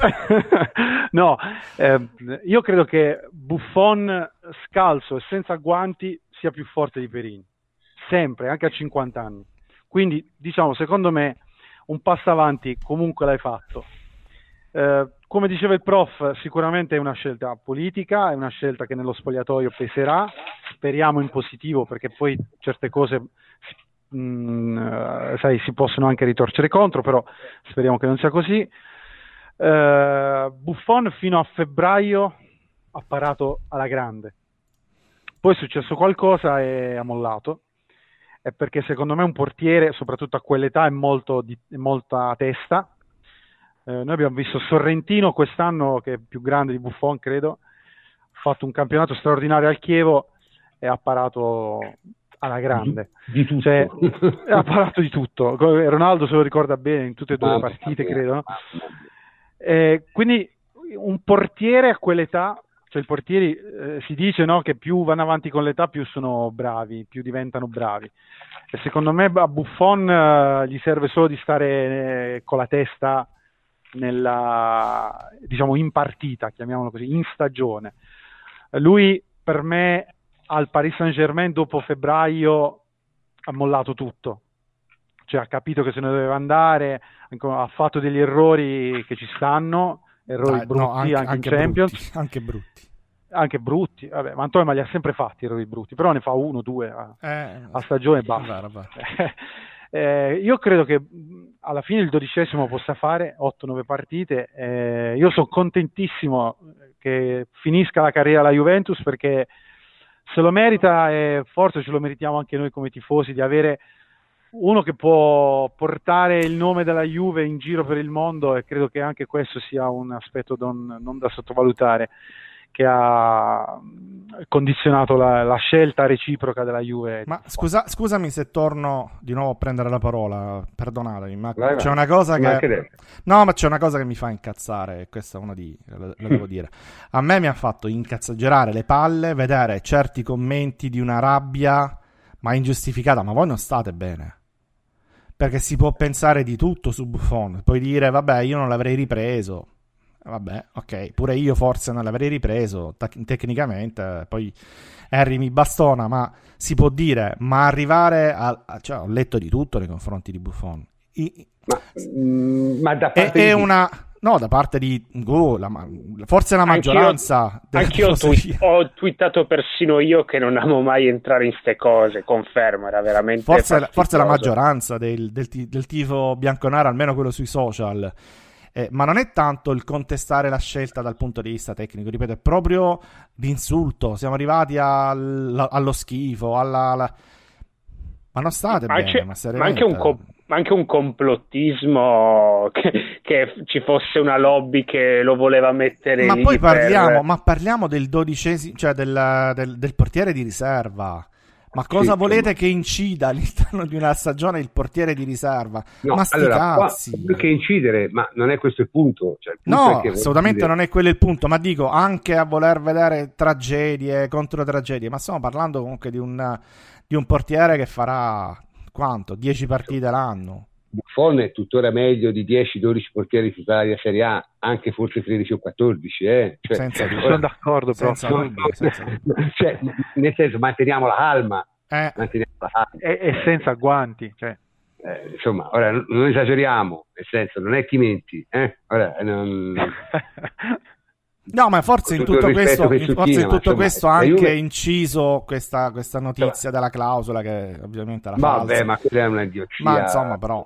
[LAUGHS] no, eh, io credo che Buffon scalzo e senza guanti sia più forte di Perini. Sempre, anche a 50 anni. Quindi, diciamo, secondo me un passo avanti comunque l'hai fatto. Eh, come diceva il prof, sicuramente è una scelta politica, è una scelta che nello spogliatoio peserà, speriamo in positivo perché poi certe cose mh, mm, sai, si possono anche ritorcere contro, però speriamo che non sia così. Eh, Buffon fino a febbraio ha parato alla grande, poi è successo qualcosa e ha mollato è perché secondo me un portiere, soprattutto a quell'età, è, molto di, è molta testa. Eh, noi abbiamo visto Sorrentino quest'anno, che è più grande di Buffon, credo, ha fatto un campionato straordinario al Chievo e ha parato alla grande. Di, di cioè, ha parato di tutto. Ronaldo se lo ricorda bene in tutte e due le partite, credo. Eh, quindi un portiere a quell'età cioè i portieri eh, si dice no, che più vanno avanti con l'età più sono bravi, più diventano bravi. E secondo me a Buffon eh, gli serve solo di stare eh, con la testa nella, diciamo in partita, chiamiamolo così, in stagione. Lui per me al Paris Saint Germain dopo febbraio ha mollato tutto, cioè ha capito che se ne doveva andare, ha fatto degli errori che ci stanno, errori ah, brutti no, anche, anche, anche, in Champions. Brutti, [LAUGHS] anche brutti. Anche brutti, vabbè, ma Antonio ma li ha sempre fatti errori brutti, però ne fa uno, due a, eh, a stagione e basta. Vabbè, vabbè. [LAUGHS] eh, io credo che alla fine il dodicesimo possa fare 8-9 partite. Eh, io sono contentissimo che finisca la carriera alla Juventus perché se lo merita e forse ce lo meritiamo anche noi come tifosi di avere uno che può portare il nome della Juve in giro per il mondo e credo che anche questo sia un aspetto non, non da sottovalutare che ha condizionato la, la, scelta reciproca della Juve. Ma scusa, scusami se torno di nuovo a prendere la parola, perdonatemi, ma vai, c'è vai. una cosa che... No, ma c'è una cosa che mi fa incazzare, e questa è una di... lo, lo devo [LAUGHS] dire. A me mi ha fatto incazzaggerare le palle vedere certi commenti di una rabbia, ma ingiustificata, ma voi non state bene perché si può pensare di tutto su Buffon. Puoi dire, vabbè, io non l'avrei ripreso. Vabbè, ok, pure io forse non l'avrei ripreso t- tecnicamente. Poi Harry mi bastona, ma si può dire, ma arrivare a, a cioè, ho letto di tutto nei confronti di Buffon. I, ma, mm, ma da parte è, di... è una No, da parte di oh, la, forse la maggioranza. Anch'io, anch'io twi- ho twittato persino io che non amo mai entrare in queste cose, confermo, era veramente... Forse, forse la maggioranza del, del, del tifo bianconaro, almeno quello sui social. Eh, ma non è tanto il contestare la scelta dal punto di vista tecnico, ripeto, è proprio l'insulto. Siamo arrivati al, allo schifo, alla, alla... Ma non state ma bene, ma, ma anche un, co- anche un complottismo che, che, ci fosse una lobby che lo voleva mettere ma poi parliamo, per... ma parliamo del dodicesimo cioè del, del, del, portiere di riserva ma cosa sì, volete ma... che incida all'interno di una stagione il portiere di riserva? No, ma sti allora, cazzi! Più che incidere, ma non è questo il punto. Cioè, il punto no, assolutamente incidere... non è quello il punto, ma dico anche a voler vedere tragedie contro tragedie, ma stiamo parlando comunque di un, di un portiere che farà quanto? 10 partite l'anno? Buffon è tuttora meglio di 10-12 portieri titolari a Serie A, anche forse 13 o 14. Eh? Cioè, senza [LAUGHS] dubbio. Sono d'accordo, però. Senza dubbio, senza [LAUGHS] dubbio. Cioè, nel senso, manteniamo la calma. Eh. Manteniamo la calma. E, e, senza guanti. Cioè. Eh, insomma, ora non esageriamo, nel senso, non è chi menti. Eh? Ora, non... [LAUGHS] No, ma forse in tutto questo, in, forse in tutto questo ha anche Juve... inciso questa, questa notizia della clausola che ovviamente era Vabbè, falsa. ma quella è una idiocia. Ma insomma, però...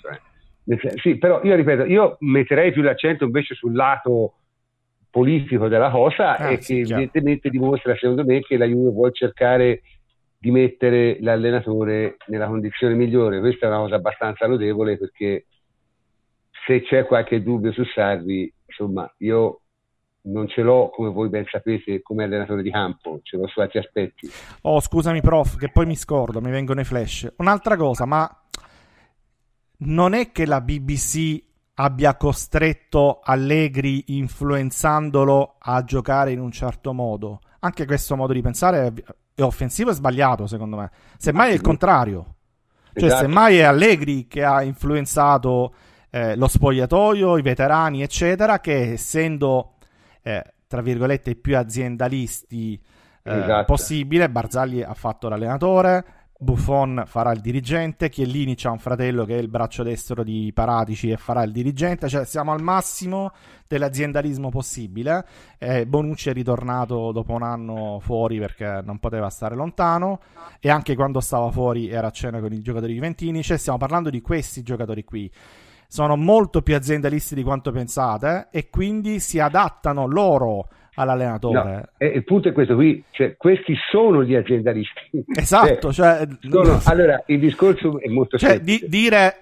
Cioè, sì, però io ripeto, io metterei più l'accento invece sul lato politico della cosa ah, e sì, che chiaro. evidentemente dimostra, secondo me, che la Juve vuole cercare di mettere l'allenatore nella condizione migliore. Questa è una cosa abbastanza lodevole perché se c'è qualche dubbio su Sarri, insomma, io non ce l'ho, come voi ben sapete, come allenatore di campo, ce l'ho su altri aspetti. Oh, scusami, prof, che poi mi scordo, mi vengono i flash. Un'altra cosa, ma non è che la BBC abbia costretto Allegri influenzandolo a giocare in un certo modo. Anche questo modo di pensare è, e offensivo è sbagliato, secondo me. Semmai è il contrario. Cioè, esatto. semmai è Allegri che ha influenzato eh, lo spogliatoio, i veterani, eccetera, che essendo, eh, tra virgolette, i più aziendalisti eh, esatto. possibile, Barzagli ha fatto l'allenatore, Buffon farà il dirigente, Chiellini ha un fratello che è il braccio destro di Paratici e farà il dirigente, cioè siamo al massimo dell'aziendalismo possibile. Eh, Bonucci è ritornato dopo un anno fuori perché non poteva stare lontano e anche quando stava fuori era a cena con i giocatori juventini, cioè stiamo parlando di questi giocatori qui. Sono molto più aziendalisti di quanto pensate e quindi si adattano loro all'allenatore. No, e il punto è questo qui, cioè, questi sono gli aziendalisti. Esatto, cioè, sono, allora il discorso è molto cioè, semplice. Di, dire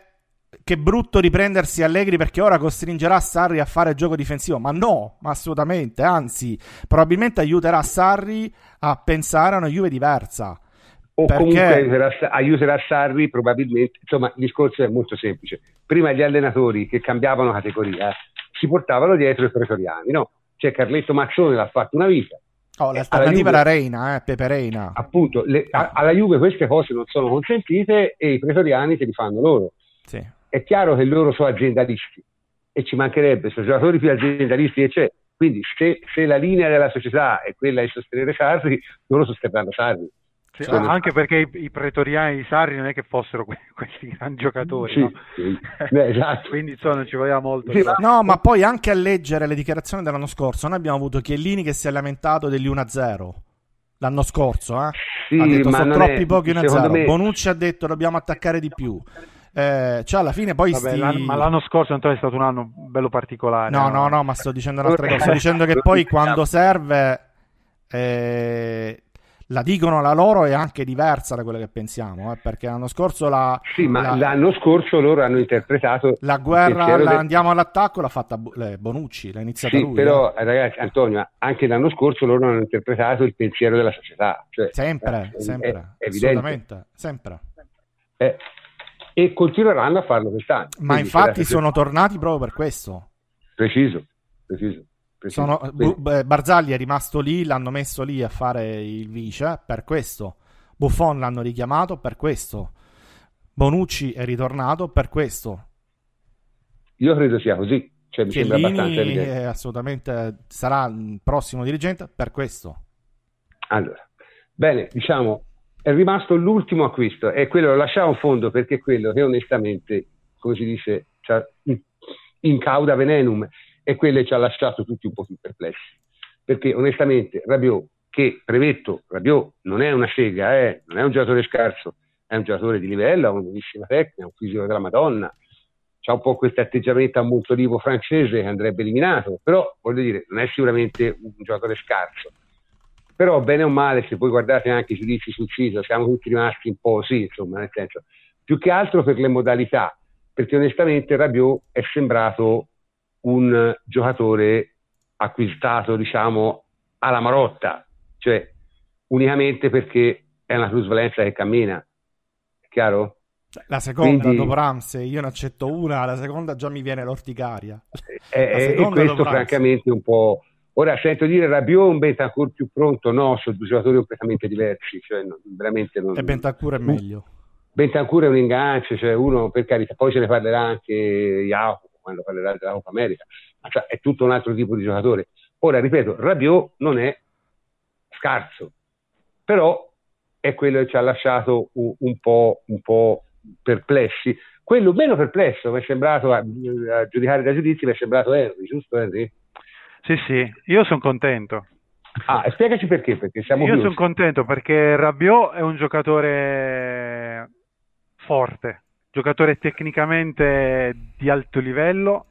che brutto riprendersi Allegri perché ora costringerà Sarri a fare gioco difensivo, ma no, ma assolutamente, anzi, probabilmente aiuterà Sarri a pensare a una Juve diversa. O perché... comunque aiuterà, Sarri probabilmente, insomma il discorso è molto semplice. Prima gli allenatori che cambiavano categoria si portavano dietro i pretoriani, no? Cioè Carletto Mazzone l'ha fatto una vita. Oh, l'alternativa era Reina, eh, Pepe Reina. Appunto, le, a, alla Juve queste cose non sono consentite e i pretoriani se li fanno loro. Sì. È chiaro che loro sono aziendalisti e ci mancherebbe, sono giocatori più aziendalisti che c'è. Quindi se, se, la linea della società è quella di sostenere Sarri, loro sosterranno Sarri. Sì. Anche perché i, i, pretoriani di Sarri non è che fossero que- [LAUGHS] questi grandi giocatori, sì, no? sì. Beh, esatto. quindi insomma, ci voleva molto. Ma... No, ma poi anche a leggere le dichiarazioni dell'anno scorso, noi abbiamo avuto Chiellini che si è lamentato degli 1-0 l'anno scorso, eh? sì, ha detto sono troppi è, pochi 1-0. Me... Bonucci ha detto dobbiamo attaccare di più. Eh, cioè alla fine poi Vabbè, sti... l'anno, ma l'anno scorso è stato un anno bello particolare no no no ma sto dicendo un'altra cosa sto dicendo che poi [LAUGHS] quando serve eh, la dicono la loro è anche diversa da quella che pensiamo, eh, perché l'anno scorso la, Sì, ma la, l'anno scorso loro hanno interpretato la guerra, la, del... andiamo all'attacco l'ha fatta Bonucci, l'ha iniziata sì, lui. però eh. ragazzi, Antonio, anche l'anno scorso loro hanno interpretato il pensiero della società, cioè, sempre, eh, sempre, è, assolutamente, sempre. Eh, e continueranno a farlo quest'anno. Ma Quindi, infatti sono tornati proprio per questo. Preciso, preciso. Sono, Barzagli è rimasto lì, l'hanno messo lì a fare il vice per questo. Buffon l'hanno richiamato per questo. Bonucci è ritornato per questo. Io credo sia così. Cioè, mi Chiellini sembra abbastanza evidente. assolutamente sarà il prossimo dirigente per questo. Allora, bene, diciamo, è rimasto l'ultimo acquisto e quello lo lasciamo a fondo perché è quello che onestamente, come si dice, cioè, in cauda venenum e quello ci ha lasciato tutti un po' più perplessi. Perché onestamente Rabiot, che premetto, Rabiot non è una sega, eh, non è un giocatore scarso, è un giocatore di livello, ha una buonissima tecnica, un fisico della Madonna, ha un po' questo atteggiamento a molto rivo francese che andrebbe eliminato, però voglio dire, non è sicuramente un giocatore scarso. Però bene o male, se poi guardate anche i giudizi sul sito, siamo tutti rimasti un po' sì, insomma, nel senso, più che altro per le modalità, perché onestamente Rabiot è sembrato un giocatore acquistato, diciamo, alla marotta, cioè unicamente perché è una plusvalenza che cammina. È chiaro? La seconda Quindi, dopo Ramsey, io ne accetto una, la seconda già mi viene l'orticaria. E questo francamente un po'... Ora sento dire Rabiot un Bentancur più pronto, no, sono due giocatori completamente diversi, cioè no, veramente non... E Bentancur è meglio. Bentancur è un ingancio, cioè uno per carità, poi se ne parlerà anche Jacopo quando parlerà della Coppa America, ma cioè, è tutto un altro tipo di giocatore. Ora, ripeto, Rabiot non è scarso, però è quello che ci ha lasciato un, un, po', un po', perplessi. Quello meno perplesso mi è sembrato, a, a giudicare da giudizi, mi è sembrato Henry, giusto Henry? Sì, sì, io sono contento. Ah, spiegaci perché, perché siamo Io sono contento perché Rabiot è un giocatore forte, giocatore tecnicamente di alto livello,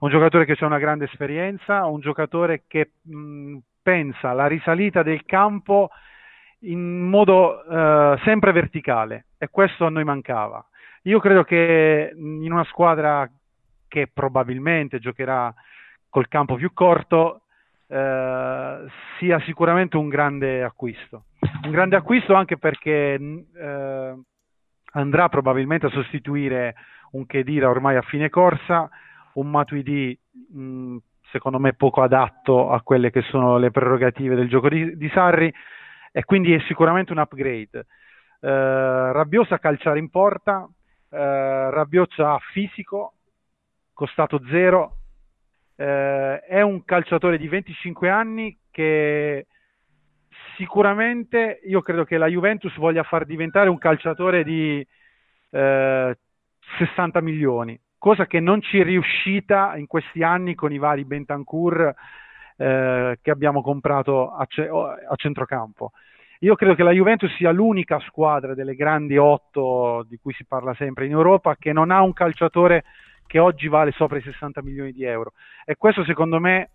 un giocatore che ha una grande esperienza, un giocatore che mh, pensa alla risalita del campo in modo eh, sempre verticale e questo a noi mancava. Io credo che in una squadra che probabilmente giocherà col campo più corto eh, sia sicuramente un grande acquisto. Un grande acquisto anche perché eh, andrà probabilmente a sostituire un Kedira ormai a fine corsa, un Matuidi mh, secondo me poco adatto a quelle che sono le prerogative del gioco di, di Sarri e quindi è sicuramente un upgrade. Eh, Rabiot calciare in porta, eh, Rabiot fisico, costato zero, eh, è un calciatore di 25 anni che sicuramente io credo che la Juventus voglia far diventare un calciatore di eh, 60 milioni, cosa che non ci è riuscita in questi anni con i vari Bentancur eh, che abbiamo comprato a, ce- a centrocampo. Io credo che la Juventus sia l'unica squadra delle grandi otto di cui si parla sempre in Europa che non ha un calciatore che oggi vale sopra i 60 milioni di euro. E questo secondo me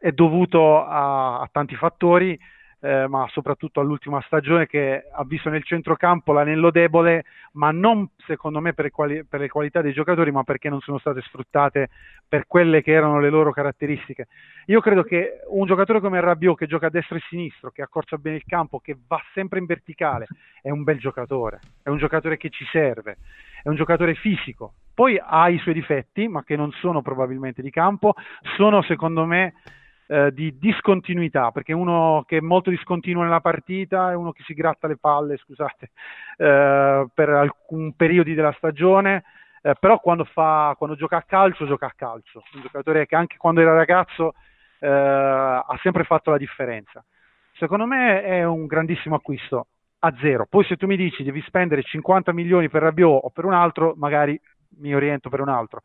è dovuto a, a tanti fattori, eh, ma soprattutto all'ultima stagione che ha visto nel centrocampo l'anello debole, ma non secondo me per, quali, per, le qualità dei giocatori, ma perché non sono state sfruttate per quelle che erano le loro caratteristiche. Io credo che un giocatore come Rabiot che gioca a destra e a sinistro, che accorcia bene il campo, che va sempre in verticale, è un bel giocatore, è un giocatore che ci serve, è un giocatore fisico. Poi ha i suoi difetti, ma che non sono probabilmente di campo, sono secondo me eh, di discontinuità, perché uno che è molto discontinuo nella partita è uno che si gratta le palle, scusate, [LAUGHS] eh, per alcuni periodi della stagione, eh, però quando, fa, quando gioca a calcio, gioca a calcio. Un giocatore che anche quando era ragazzo eh, ha sempre fatto la differenza. Secondo me è un grandissimo acquisto a zero. Poi se tu mi dici devi spendere 50 milioni per Rabiot o per un altro, magari mi oriento per un altro.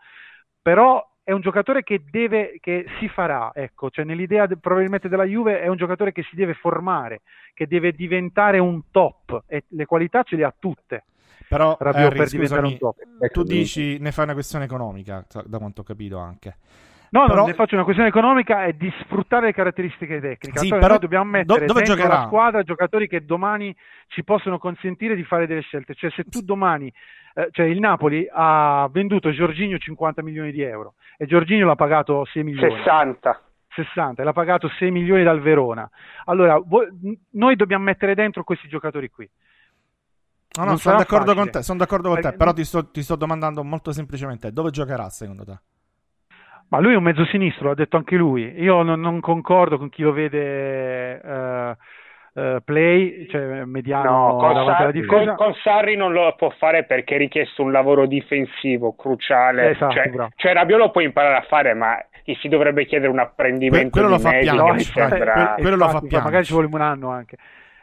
Però è un giocatore che, deve, che si farà, ecco, cioè nell'idea de, probabilmente della Juve è un giocatore che si deve formare, che deve diventare un top e le qualità ce le ha tutte. Però Rabiot Harry, per diventare un top. Tu dici ne fai una questione economica, da quanto ho capito anche. No, però... non ne faccio una questione economica, è di sfruttare le caratteristiche tecniche. Sì, però dobbiamo mettere do- dentro la squadra giocatori che domani ci possono consentire di fare delle scelte. Cioè, se tu domani, eh, cioè il Napoli ha venduto Giorginio 50 milioni di euro e Giorginio l'ha pagato 6 milioni. 60. 60 e l'ha pagato 6 milioni dal Verona. Allora, vo- noi dobbiamo mettere dentro questi giocatori qui. No, no, sono d'accordo, con te, sono d'accordo con te, però ti sto, ti sto domandando molto semplicemente dove giocherà secondo te? Ma lui è un mezzo sinistro, l'ha detto anche lui. Io non, non concordo con chi lo vede uh, uh, play, cioè mediano no, con davanti Sarri, alla difesa. Con, con, Sarri non lo può fare perché è richiesto un lavoro difensivo cruciale. Esatto, cioè, cioè Rabiot lo può imparare a fare, ma gli si dovrebbe chiedere un apprendimento que- quello di lo fa piano, no, sembra... quello lo fa piano. Magari ci vuole un anno anche.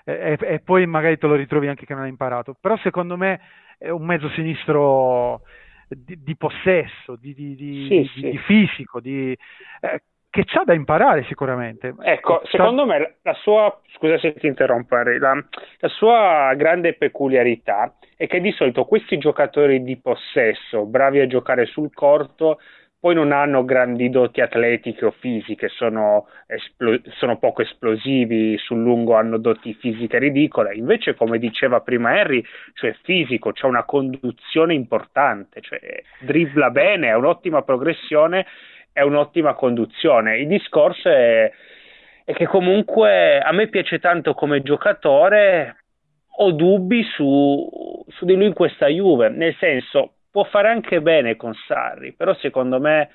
E, e, e poi magari te lo ritrovi anche che non ha imparato. Però secondo me è un mezzo sinistro di, di possesso, di, di, sì, sì. di fisico, eh, che c'ha da imparare sicuramente. Ecco, secondo me la sua, scusa se ti interrompo Harry, la, la, sua grande peculiarità è che di solito questi giocatori di possesso, bravi a giocare sul corto, poi non hanno grandi doti atletiche o fisiche, sono, esplo- sono, poco esplosivi, sul lungo hanno doti fisiche ridicole, invece come diceva prima Harry, cioè fisico, c'è una conduzione importante, cioè dribbla bene, è un'ottima progressione, è un'ottima conduzione. Il discorso è, è che comunque a me piace tanto come giocatore, ho dubbi su, su di lui in questa Juve, nel senso può fare anche bene con Sarri, però secondo me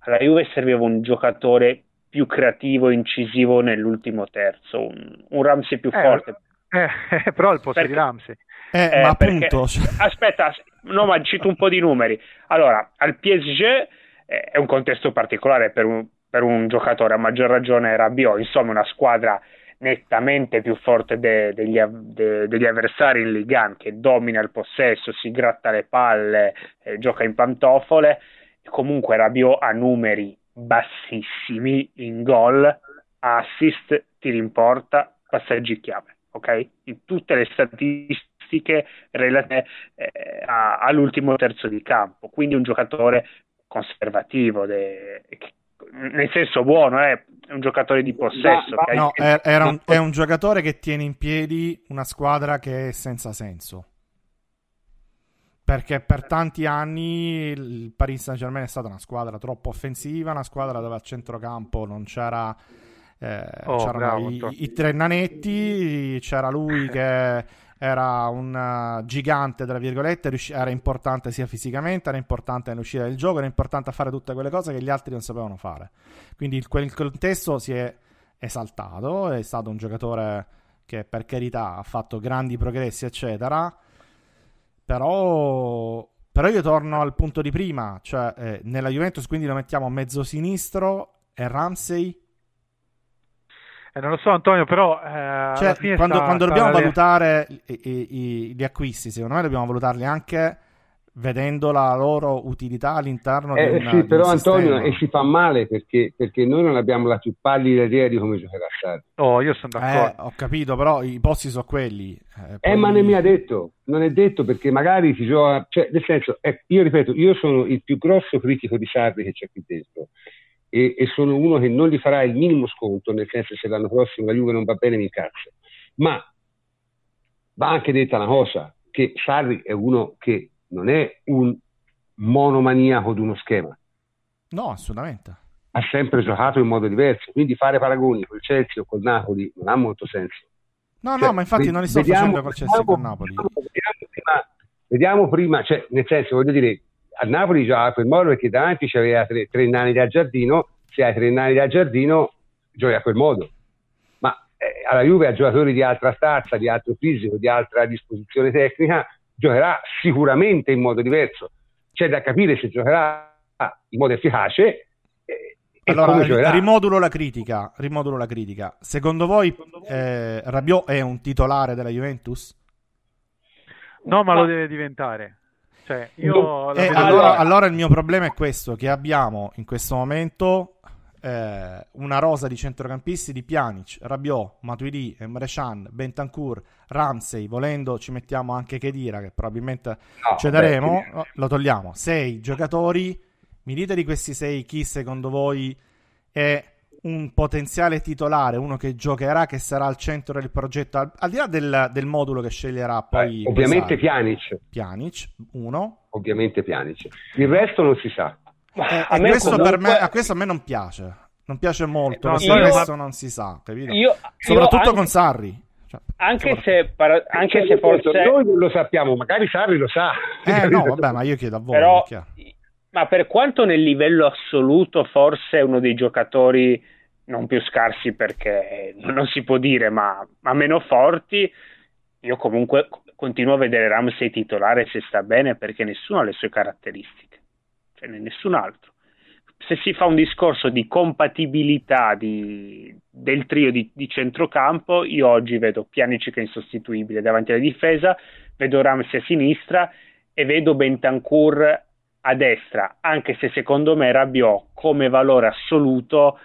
alla Juve serviva un giocatore più creativo, incisivo nell'ultimo terzo, un, un Ramsey più eh, forte. Eh, eh, però il posto perché, di Ramsey. Eh, eh, ma appunto... aspetta, no, ma cito un po' di numeri. Allora, al PSG è un contesto particolare per un, per un giocatore, a maggior ragione Rabiot, insomma una squadra nettamente più forte de, degli, de, degli, avversari in Ligan, che domina il possesso, si gratta le palle, eh, gioca in pantofole. Comunque Rabiot ha numeri bassissimi in gol, assist, tiri in porta, passaggi chiave, ok? In tutte le statistiche relative eh, all'ultimo terzo di campo, quindi un giocatore conservativo, de, nel senso buono, eh, è un giocatore di possesso. Ma, no, è, un, è un giocatore che tiene in piedi una squadra che è senza senso perché per tanti anni il Paris Saint Germain è stata una squadra troppo offensiva, una squadra dove a centrocampo non c'era, eh, oh, c'erano bravo, i, i, tre nanetti, c'era lui che [LAUGHS] era un uh, gigante, tra virgolette, riusci- era importante sia fisicamente, era importante nell'uscita del gioco, era importante a fare tutte quelle cose che gli altri non sapevano fare. Quindi il, quel contesto si è esaltato, è stato un giocatore che per carità ha fatto grandi progressi, eccetera, però, però io torno al punto di prima, cioè eh, nella Juventus quindi lo mettiamo mezzo sinistro e Ramsey eh, non lo so Antonio, però... Eh, cioè, quando, sta, quando dobbiamo valutare i, i, gli acquisti, secondo me dobbiamo valutarli anche vedendo la loro utilità all'interno eh, una, sì, però Antonio sistema. e si fa male perché, perché, noi non abbiamo la più pallida idea di come giocherà Sarri. Oh io sono d'accordo. eh, ho capito però i posti sono quelli eh, poi... eh ma ne mi ha detto non è detto perché magari si gioca cioè nel senso eh, io ripeto io sono il più grosso critico di Sarri che c'è qui dentro e, e, sono uno che non gli farà il minimo sconto, nel senso che se l'anno prossimo la Juve non va bene mi incazzo. Ma va anche detta una cosa, che Sarri è uno che non è un monomaniaco di uno schema. No, assolutamente. Ha sempre giocato in modo diverso, quindi fare paragoni col Chelsea o col Napoli non ha molto senso. No, cioè, no, ma infatti non li sto vediamo, facendo col Chelsea e col Napoli. Vediamo prima, vediamo prima, cioè, nel senso, voglio dire, a Napoli giocava quel modo perché davanti c'aveva tre, tre nani da giardino, se hai tre nani da giardino giochi a quel modo. Ma eh, alla Juve a giocatori di altra stazza, di altro fisico, di altra disposizione tecnica, giocherà sicuramente in modo diverso. C'è da capire se giocherà in modo efficace. Eh, allora, rimodulo la critica. Rimodulo la critica. Secondo voi eh, Rabiot è un titolare della Juventus? No, ma lo deve diventare. Cioè, io eh, allora, allora, il mio problema è questo, che abbiamo in questo momento eh, una rosa di centrocampisti di Pjanic, Rabiot, Matuidi, Emre Can, Bentancur, Ramsey, volendo ci mettiamo anche Chedira che probabilmente no, cederemo, beh, lo togliamo. Sei giocatori, mi dite di questi sei chi secondo voi è un potenziale titolare, uno che giocherà, che sarà al centro del progetto, al, al di là del, del, modulo che sceglierà poi. Eh, ovviamente Pjanic. Pjanic, uno. Ovviamente Pjanic. Il resto non si sa. Eh, a, questo comunque... me, a questo a me non piace. Non piace molto, no, perché il resto non si sa, capito? Io, Soprattutto io anche... con Sarri. Cioè, anche, se, para... anche cioè, se forse noi non lo sappiamo, magari Sarri lo sa. Eh, no, [LAUGHS] vabbè, ma io chiedo a voi. Però, ma per quanto nel livello assoluto forse è uno dei giocatori non più scarsi perché non si può dire, ma, ma meno forti, io comunque continuo a vedere Ramsey titolare se sta bene perché nessuno ha le sue caratteristiche, cioè nessun altro. Se si fa un discorso di compatibilità di, del trio di, di, centrocampo, io oggi vedo Pianici che è insostituibile davanti alla difesa, vedo Ramsey a sinistra e vedo Bentancur a destra, anche se secondo me Rabiot come valore assoluto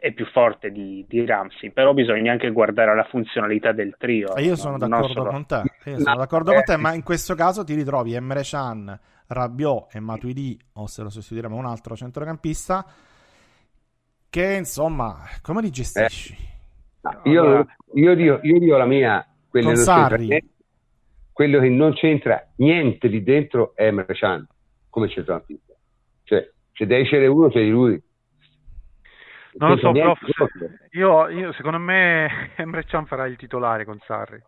è più forte di, di, Ramsey, però bisogna anche guardare alla funzionalità del trio. io sono d'accordo solo... con te, io sono no, d'accordo eh, con te, ma in questo caso ti ritrovi Emre Can, Rabiot e Matuidi, o se lo sostituiremo un altro centrocampista, che insomma, come li gestisci? Eh, io, io, dico, io, dico, la mia, quello, quello che non c'entra niente lì dentro è Emre Can, come centrocampista. Cioè, se devi scegliere uno, c'è lui non lo so, prof, io, io, secondo me [LAUGHS] Emre Can farà il titolare con Sarri,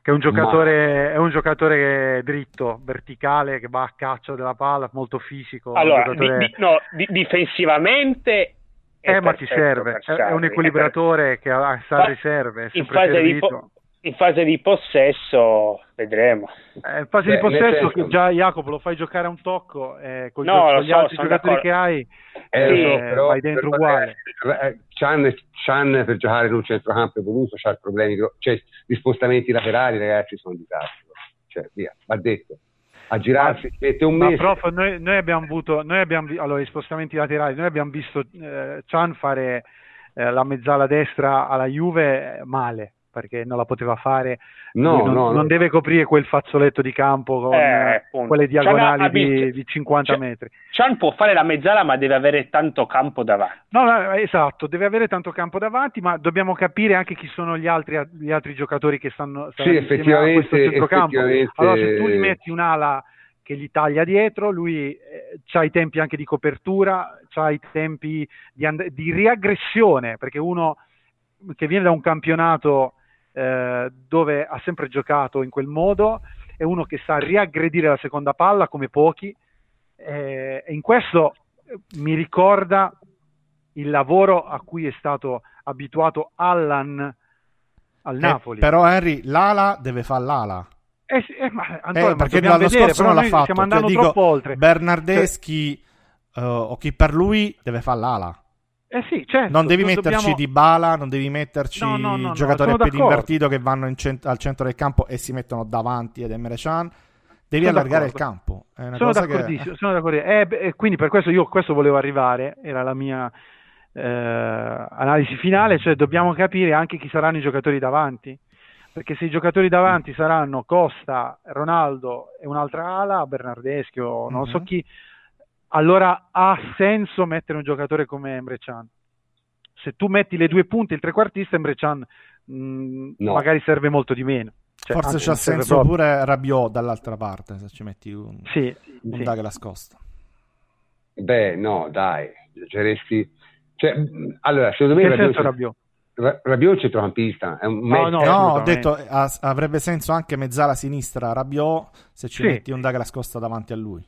che è un giocatore, Ma... è un giocatore dritto, verticale, che va a caccia della palla, molto fisico. Allora, giocatore... di, di, no, di, difensivamente eh, ma ti serve, è, è un equilibratore che a Sarri serve, è sempre in fase, po- in fase di possesso vedremo. Eh, in fase Beh, di possesso senso... già Jacopo lo fai giocare a un tocco eh, con, no, gli, gli so, altri giocatori d'accordo. che hai eh, sì, so, però, vai dentro uguale. Eh, Chan, Chan, per giocare in un centrocampo evoluto c'ha problemi, cioè gli spostamenti laterali ragazzi sono disastro, cioè via, va detto. A girarsi ma, mette un mese. Ma prof, noi, noi, abbiamo avuto, noi abbiamo, allora i spostamenti laterali, noi abbiamo visto eh, Chan fare eh, la mezzala destra alla Juve male, perché non la poteva fare, no, non, no, non no. deve coprire quel fazzoletto di campo con eh, quelle diagonali di, di, 50 cioè, metri. Chan può fare la mezzala ma deve avere tanto campo davanti. No, no, esatto, deve avere tanto campo davanti, ma dobbiamo capire anche chi sono gli altri, gli altri giocatori che stanno, stanno sì, effettivamente, a questo centrocampo. Allora se tu gli metti un'ala che gli taglia dietro, lui eh, ha i tempi anche di copertura, ha i tempi di, and- di riaggressione, perché uno che viene da un campionato eh, dove ha sempre giocato in quel modo, è uno che sa riaggredire la seconda palla come pochi eh, e in questo eh, mi ricorda il lavoro a cui è stato abituato Allan al Napoli. però Henry, l'ala deve fare l'ala. Eh, eh, ma, Antonio, eh, perché l'anno scorso non l'ha fatto. Stiamo andando dico, troppo oltre. Bernardeschi cioè... uh, o chi per lui deve fare l'ala. Eh sì, certo, non devi metterci dobbiamo... di bala, non devi metterci no, no, no, giocatori a piedi invertito che vanno cent- al centro del campo e si mettono davanti ad Emre Can. Devi sono allargare d'accordo. il campo. sono d'accordissimo. Che... Sono d'accordissimo. Eh, beh, quindi per questo io questo volevo arrivare, era la mia eh, analisi finale, cioè dobbiamo capire anche chi saranno i giocatori davanti. Perché se i giocatori davanti saranno Costa, Ronaldo e un'altra ala, Bernardeschi o non mm-hmm. so mhm. chi, allora ha senso mettere un giocatore come Emre Can. Se tu metti le due punte, il trequartista, Emre Can mh, mm, no. magari serve molto di meno. Cioè, Forse c'ha senso proprio. pure Rabiot dall'altra parte, se ci metti un, sì, un sì. Douglas Costa. Beh, no, dai, giocheresti... Cioè, allora, secondo me... Che Rabiot, senso Rabiot? Rabiot è centrocampista. È un no, no, no ho detto avrebbe senso anche mezzala sinistra Rabiot se ci sì. metti un Douglas Costa davanti a lui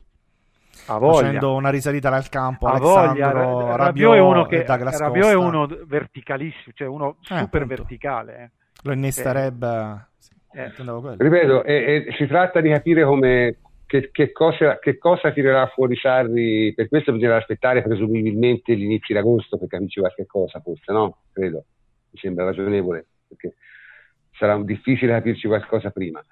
facendo una risalita dal campo. A Alessandro Rabiot, è uno che Rabiot è uno verticalissimo, cioè uno eh, super appunto. verticale. Eh. Lo innesterebbe. Eh. Ripeto, e, e, si tratta di capire come, che, che, cosa, che, cosa, tirerà fuori Sarri. Per questo bisognerà aspettare presumibilmente l'inizio di agosto per capirci qualche cosa, forse, no? Credo, mi sembra ragionevole, perché sarà difficile capirci qualcosa prima.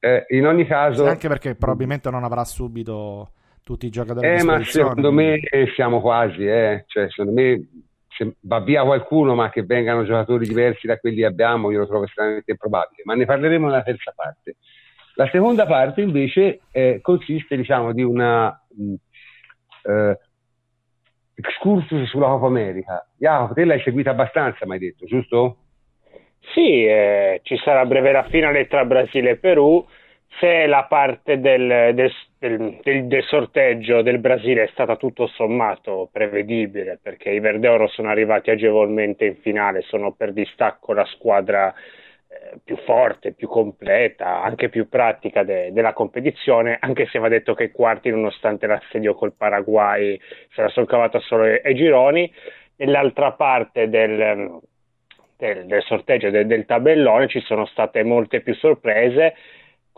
Eh, in ogni caso, sì, anche perché probabilmente non avrà subito tutti i giocatori eh, ma secondo me siamo quasi, eh. cioè, secondo me se va via qualcuno ma che vengano giocatori diversi da quelli che abbiamo io lo trovo estremamente improbabile, ma ne parleremo nella terza parte. La seconda parte invece eh, consiste diciamo di una mh, eh, excursus sulla Coppa America. Jacopo, te l'hai seguita abbastanza, mi hai detto, giusto? Sì, eh, ci sarà breve la finale tra Brasile e Perù se la parte del, del, del, del, sorteggio del Brasile è stata tutto sommato prevedibile perché i Verde Oro sono arrivati agevolmente in finale, sono per distacco la squadra eh, più forte, più completa, anche più pratica de, della competizione, anche se va detto che i quarti, nonostante l'assedio col Paraguay, se la sono cavata solo ai, gironi. Nell'altra parte del, del sorteggio del tabellone ci sono state molte più sorprese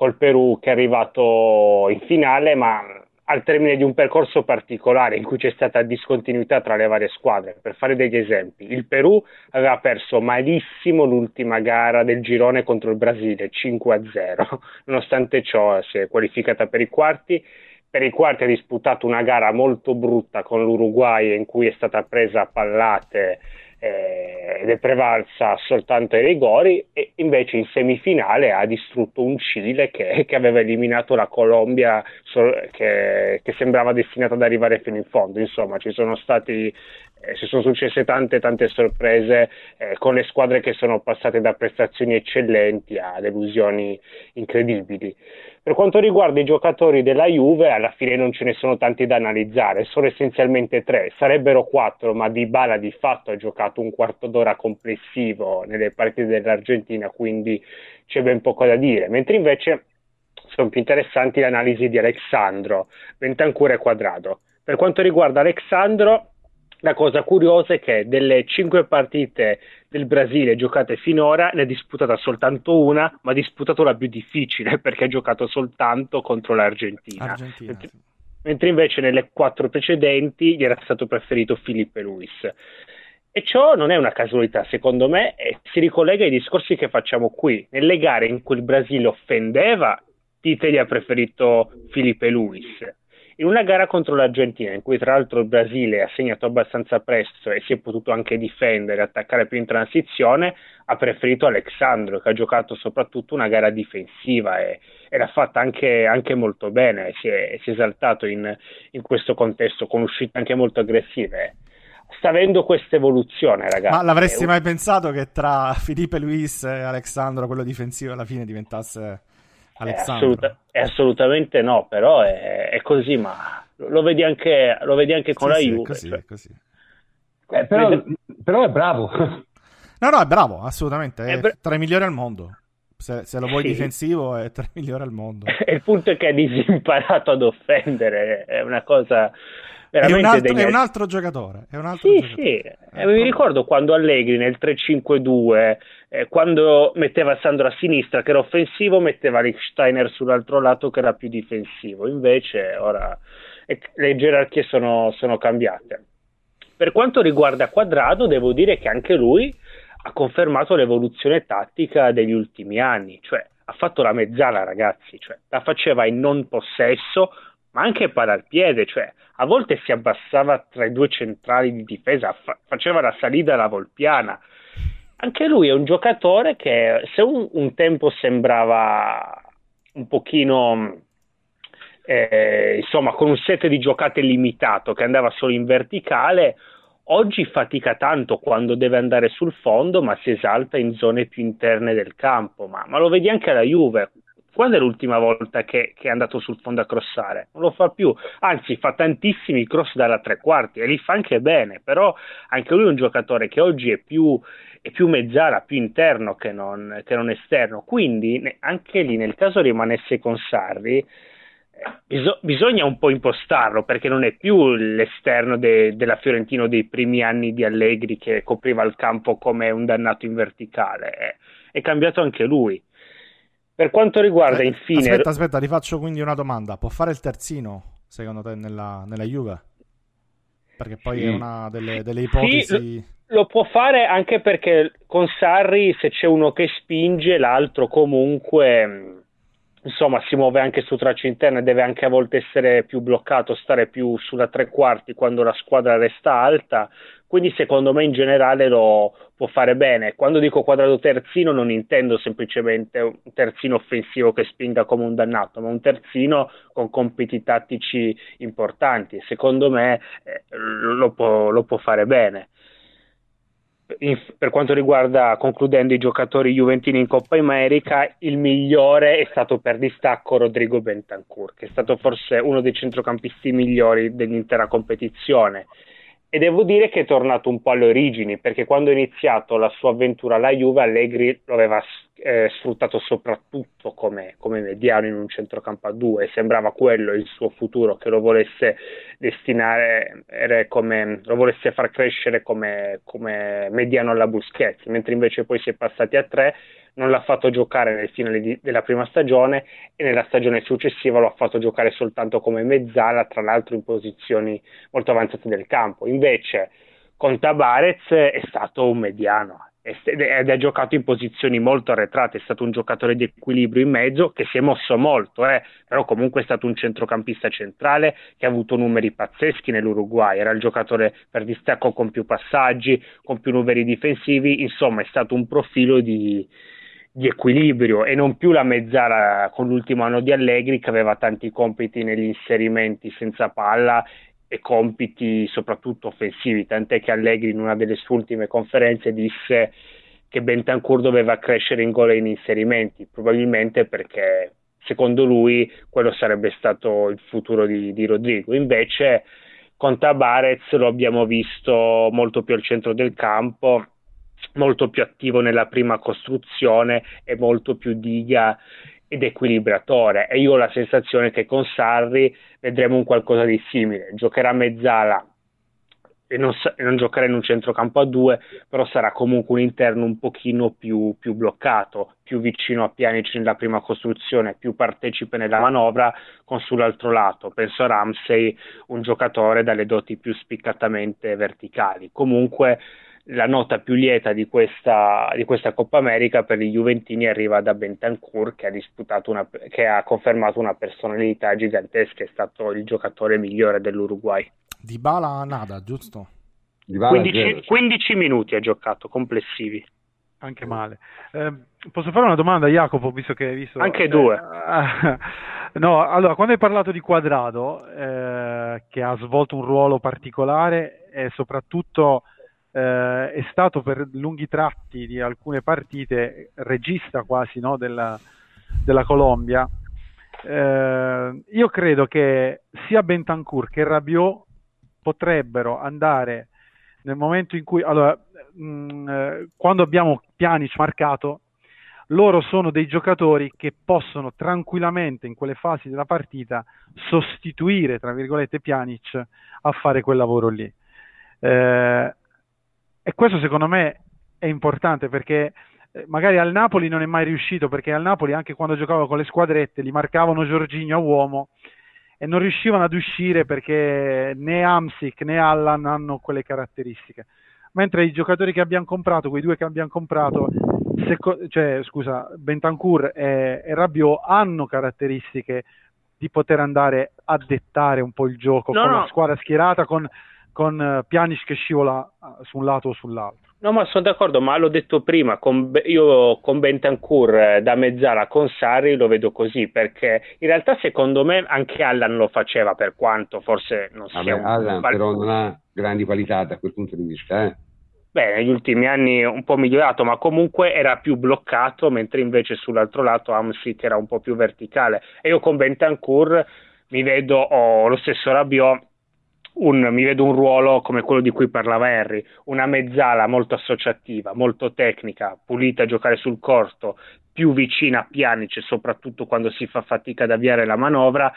col Perù che è arrivato in finale, ma al termine di un percorso particolare in cui c'è stata discontinuità tra le varie squadre. Per fare degli esempi, il Perù aveva perso malissimo l'ultima gara del girone contro il Brasile, 5-0, [LAUGHS] nonostante ciò si è qualificata per i quarti. Per i quarti ha disputato una gara molto brutta con l'Uruguay in cui è stata presa a pallate eh, ed è prevalsa soltanto ai rigori e invece in semifinale ha distrutto un Cile che, che aveva eliminato la Colombia che, che, sembrava destinata ad arrivare fino in fondo. Insomma ci sono stati eh, si sono successe tante tante sorprese eh, con le squadre che sono passate da prestazioni eccellenti a delusioni incredibili. Per quanto riguarda i giocatori della Juve, alla fine non ce ne sono tanti da analizzare, sono essenzialmente tre, sarebbero quattro, ma Di Bala di fatto ha giocato un quarto d'ora complessivo nelle partite dell'Argentina, quindi c'è ben poco da dire, mentre invece sono più interessanti le analisi di Alexandro, Bentancur e Quadrado. Per quanto riguarda Alexandro, la cosa curiosa è che delle cinque partite del Brasile giocate finora ne ha disputata soltanto una, ma ha disputato la più difficile [LAUGHS] perché ha giocato soltanto contro l'Argentina. Argentina, mentre, mentre, invece nelle quattro precedenti gli era stato preferito Filipe Luis. E ciò non è una casualità, secondo me, e si ricollega ai discorsi che facciamo qui. Nelle gare in cui il Brasile offendeva, Tite gli ha preferito Filipe Luis in una gara contro l'Argentina, in cui tra l'altro il Brasile ha segnato abbastanza presto e si è potuto anche difendere, attaccare più in transizione, ha preferito Alexandro, che ha giocato soprattutto una gara difensiva e, e l'ha fatta anche, anche, molto bene, si è, si è esaltato in, in, questo contesto con uscite anche molto aggressive. Sta avendo questa evoluzione, ragazzi. Ma l'avresti mai pensato che tra Felipe Luis e Alexandro quello difensivo alla fine diventasse Alessandro. Assoluta, assolutamente no, però è, è, così, ma lo vedi anche, lo vedi anche con sì, la Juve. Così, cioè. così. Eh, però, però, è bravo. No, no, è bravo, assolutamente. È, è bra- tra i migliori al mondo. Se, se lo vuoi sì. difensivo, è tra i migliori al mondo. E [LAUGHS] il punto è che ha disimparato ad offendere. È una cosa. È un, altro, degna... è un, altro, giocatore. È un altro sì, giocatore. sì. Eh, mi ricordo quando Allegri nel 3-5-2 eh, quando metteva Sandro a sinistra che era offensivo, metteva Lichsteiner sull'altro lato che era più difensivo. Invece ora eh, le gerarchie sono, sono cambiate. Per quanto riguarda Quadrado, devo dire che anche lui ha confermato l'evoluzione tattica degli ultimi anni, cioè ha fatto la mezzala, ragazzi, cioè, la faceva in non possesso, ma anche palla al piede, cioè a volte si abbassava tra i due centrali di difesa, fa- faceva la salita alla volpiana. Anche lui è un giocatore che se un, un tempo sembrava un pochino eh, insomma con un set di giocate limitato che andava solo in verticale, oggi fatica tanto quando deve andare sul fondo, ma si esalta in zone più interne del campo. Ma, ma lo vedi anche alla Juve. Quando è l'ultima volta che, che, è andato sul fondo a crossare? Non lo fa più, anzi fa tantissimi cross dalla tre quarti e li fa anche bene, però anche lui è un giocatore che oggi è più, è più mezzala, più interno che non, che non esterno. Quindi anche lì nel caso rimanesse con Sarri, Biso- bisogna un po' impostarlo perché non è più l'esterno de- della Fiorentino dei primi anni di Allegri che copriva il campo come un dannato in verticale, è, è cambiato anche lui. Per quanto riguarda infine... Aspetta, aspetta, rifaccio quindi una domanda. Può fare il terzino, secondo te, nella, nella Juve? Perché poi sì. è una delle, delle ipotesi... Sì, lo può fare anche perché con Sarri se c'è uno che spinge, l'altro comunque insomma si muove anche su tracce interne, deve anche a volte essere più bloccato, stare più sulla tre quarti quando la squadra resta alta, quindi secondo me in generale lo può fare bene. Quando dico quadrato terzino non intendo semplicemente un terzino offensivo che spinga come un dannato, ma un terzino con compiti tattici importanti, secondo me eh, lo, può, lo può fare bene in, per quanto riguarda, concludendo i giocatori juventini in Coppa America, il migliore è stato per distacco Rodrigo Bentancur, che è stato forse uno dei centrocampisti migliori dell'intera competizione. E devo dire che è tornato un po' alle origini, perché quando ha iniziato la sua avventura alla Juve, Allegri lo aveva eh, sfruttato soprattutto come, come, mediano in un centrocampo a due, sembrava quello il suo futuro, che lo volesse destinare, come, lo volesse far crescere come, come mediano alla Busquets, mentre invece poi si è passati a tre non l'ha fatto giocare nel finale di, della prima stagione e nella stagione successiva lo ha fatto giocare soltanto come mezzala, tra l'altro in posizioni molto avanzate del campo. Invece con Tabarez è stato un mediano ed ha giocato in posizioni molto arretrate, è stato un giocatore di equilibrio in mezzo che si è mosso molto, eh, però comunque è stato un centrocampista centrale che ha avuto numeri pazzeschi nell'Uruguay, era il giocatore per distacco con più passaggi, con più numeri difensivi, insomma è stato un profilo di, di equilibrio e non più la mezzala con l'ultimo anno di Allegri che aveva tanti compiti negli inserimenti senza palla e compiti soprattutto offensivi, tant'è che Allegri in una delle sue ultime conferenze disse che Bentancur doveva crescere in gol e in inserimenti, probabilmente perché secondo lui quello sarebbe stato il futuro di, di Rodrigo. Invece con Tabarez lo abbiamo visto molto più al centro del campo molto più attivo nella prima costruzione e molto più diga ed equilibratore. E io ho la sensazione che con Sarri vedremo un qualcosa di simile. Giocherà mezzala e non, non giocherà in un centrocampo a due però sarà comunque un interno un pochino più, più bloccato più vicino a Pjanic nella prima costruzione più partecipe nella manovra con sull'altro lato. Penso a Ramsey un giocatore dalle doti più spiccatamente verticali. Comunque la nota più lieta di questa, di questa, Coppa America per gli Juventini arriva da Bentancur che ha, una, che ha confermato una personalità gigantesca, è stato il giocatore migliore dell'Uruguay. Di Bala nada, giusto? 15, 15, minuti ha giocato complessivi. Anche male. Eh, posso fare una domanda, Jacopo, visto che hai visto... Anche due. Eh, [LAUGHS] no, allora, quando hai parlato di Quadrado, eh, che ha svolto un ruolo particolare e soprattutto eh, è stato per lunghi tratti di alcune partite regista quasi no, della, della, Colombia. Eh, io credo che sia Bentancur che Rabiot potrebbero andare nel momento in cui, allora, mh, mm, eh, quando abbiamo Pjanic marcato, loro sono dei giocatori che possono tranquillamente in quelle fasi della partita sostituire, tra virgolette, Pjanic a fare quel lavoro lì. Eh, e questo secondo me è importante perché eh, magari al Napoli non è mai riuscito perché al Napoli anche quando giocava con le squadrette li marcavano Giorginio a uomo e non riuscivano ad uscire perché né Amsic né Allan hanno quelle caratteristiche. Mentre i giocatori che abbiamo comprato, quei due che abbiamo comprato, seco- cioè scusa, Bentancur e, e Rabiot hanno caratteristiche di poter andare a dettare un po' il gioco no, con no. la squadra schierata, con, con uh, Pjanic che scivola uh, su un lato o sull'altro. No, ma sono d'accordo, ma l'ho detto prima, con, io con Bentancur eh, da mezzala con Sarri lo vedo così, perché in realtà secondo me anche Allan lo faceva, per quanto forse non Vabbè, sia un... Allan però non ha grandi qualità da quel punto di vista, eh? Beh, negli ultimi anni un po' migliorato, ma comunque era più bloccato, mentre invece sull'altro lato Amsic era un po' più verticale. E io con Bentancur mi vedo, oh, lo stesso Rabiot, un, mi vedo un ruolo come quello di cui parlava Henry, una mezzala molto associativa, molto tecnica, pulita a giocare sul corto, più vicina a Pjanic, soprattutto quando si fa fatica ad avviare la manovra,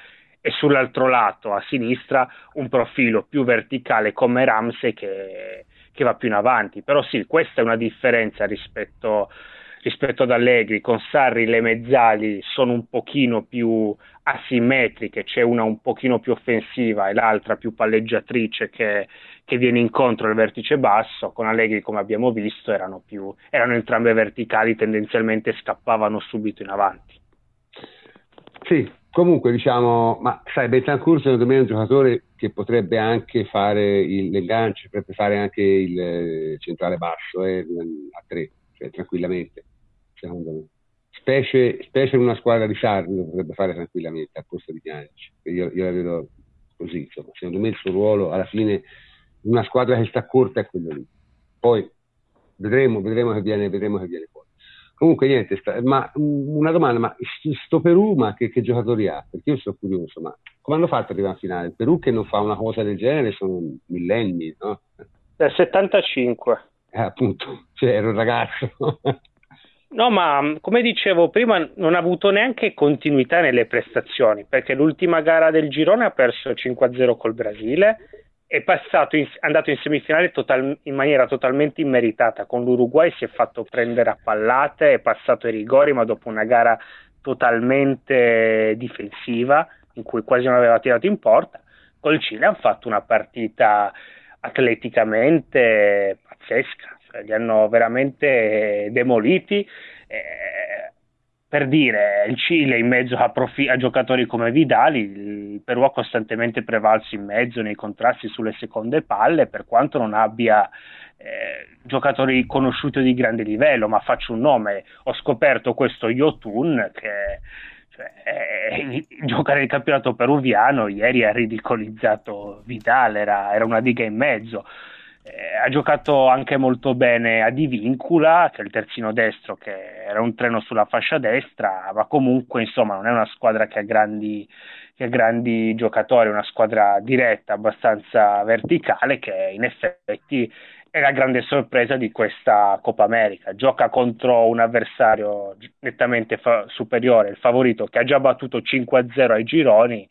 e sull'altro lato, a sinistra, un profilo più verticale come Ramsey che, che va più in avanti. Però sì, questa è una differenza rispetto rispetto ad Allegri, con Sarri le mezzali sono un pochino più asimmetriche, c'è una un pochino più offensiva e l'altra più palleggiatrice che, che viene incontro al vertice basso, con Allegri come abbiamo visto erano, più, erano entrambe verticali, tendenzialmente scappavano subito in avanti. Sì, comunque diciamo, ma sai, Betancourt secondo me è un giocatore che potrebbe anche fare ganci, potrebbe fare anche il eh, centrale basso eh, a tre, cioè tranquillamente secondo me. Specie, specie in una squadra di Sarri lo potrebbe fare tranquillamente al posto di Pjanic. Io, io la vedo così, insomma. secondo me il suo ruolo alla fine una squadra che sta corta è quello lì. Poi vedremo, vedremo che viene, vedremo che viene fuori. Comunque niente, sta, ma una domanda, ma sto Perù ma che, che, giocatori ha? Perché io sono curioso, ma come hanno fatto ad arrivare in finale? Il Perù che non fa una cosa del genere sono millenni, no? Del 75. Eh, appunto, cioè ero un ragazzo. No, ma come dicevo prima, non ha avuto neanche continuità nelle prestazioni, perché l'ultima gara del girone ha perso 5-0 col Brasile, è in, andato in semifinale total, in maniera totalmente immeritata, con l'Uruguay si è fatto prendere a pallate, è passato ai rigori, ma dopo una gara totalmente difensiva, in cui quasi non aveva tirato in porta, col Cile hanno fatto una partita atleticamente pazzesca li hanno veramente demoliti. Eh, per dire, il Cile in mezzo a, profi- a, giocatori come Vidali, il Perù ha costantemente prevalso in mezzo nei contrasti sulle seconde palle, per quanto non abbia eh, giocatori conosciuti di grande livello, ma faccio un nome, ho scoperto questo Yotun che cioè, giocare il campionato peruviano ieri ha ridicolizzato Vidal, era, era una diga in mezzo eh, ha giocato anche molto bene a Divincula, che è il terzino destro, che era un treno sulla fascia destra, ma comunque insomma non è una squadra che ha grandi, che ha grandi giocatori, è una squadra diretta, abbastanza verticale, che in effetti è la grande sorpresa di questa Coppa America. Gioca contro un avversario nettamente fa- superiore, il favorito, che ha già battuto 5-0 ai gironi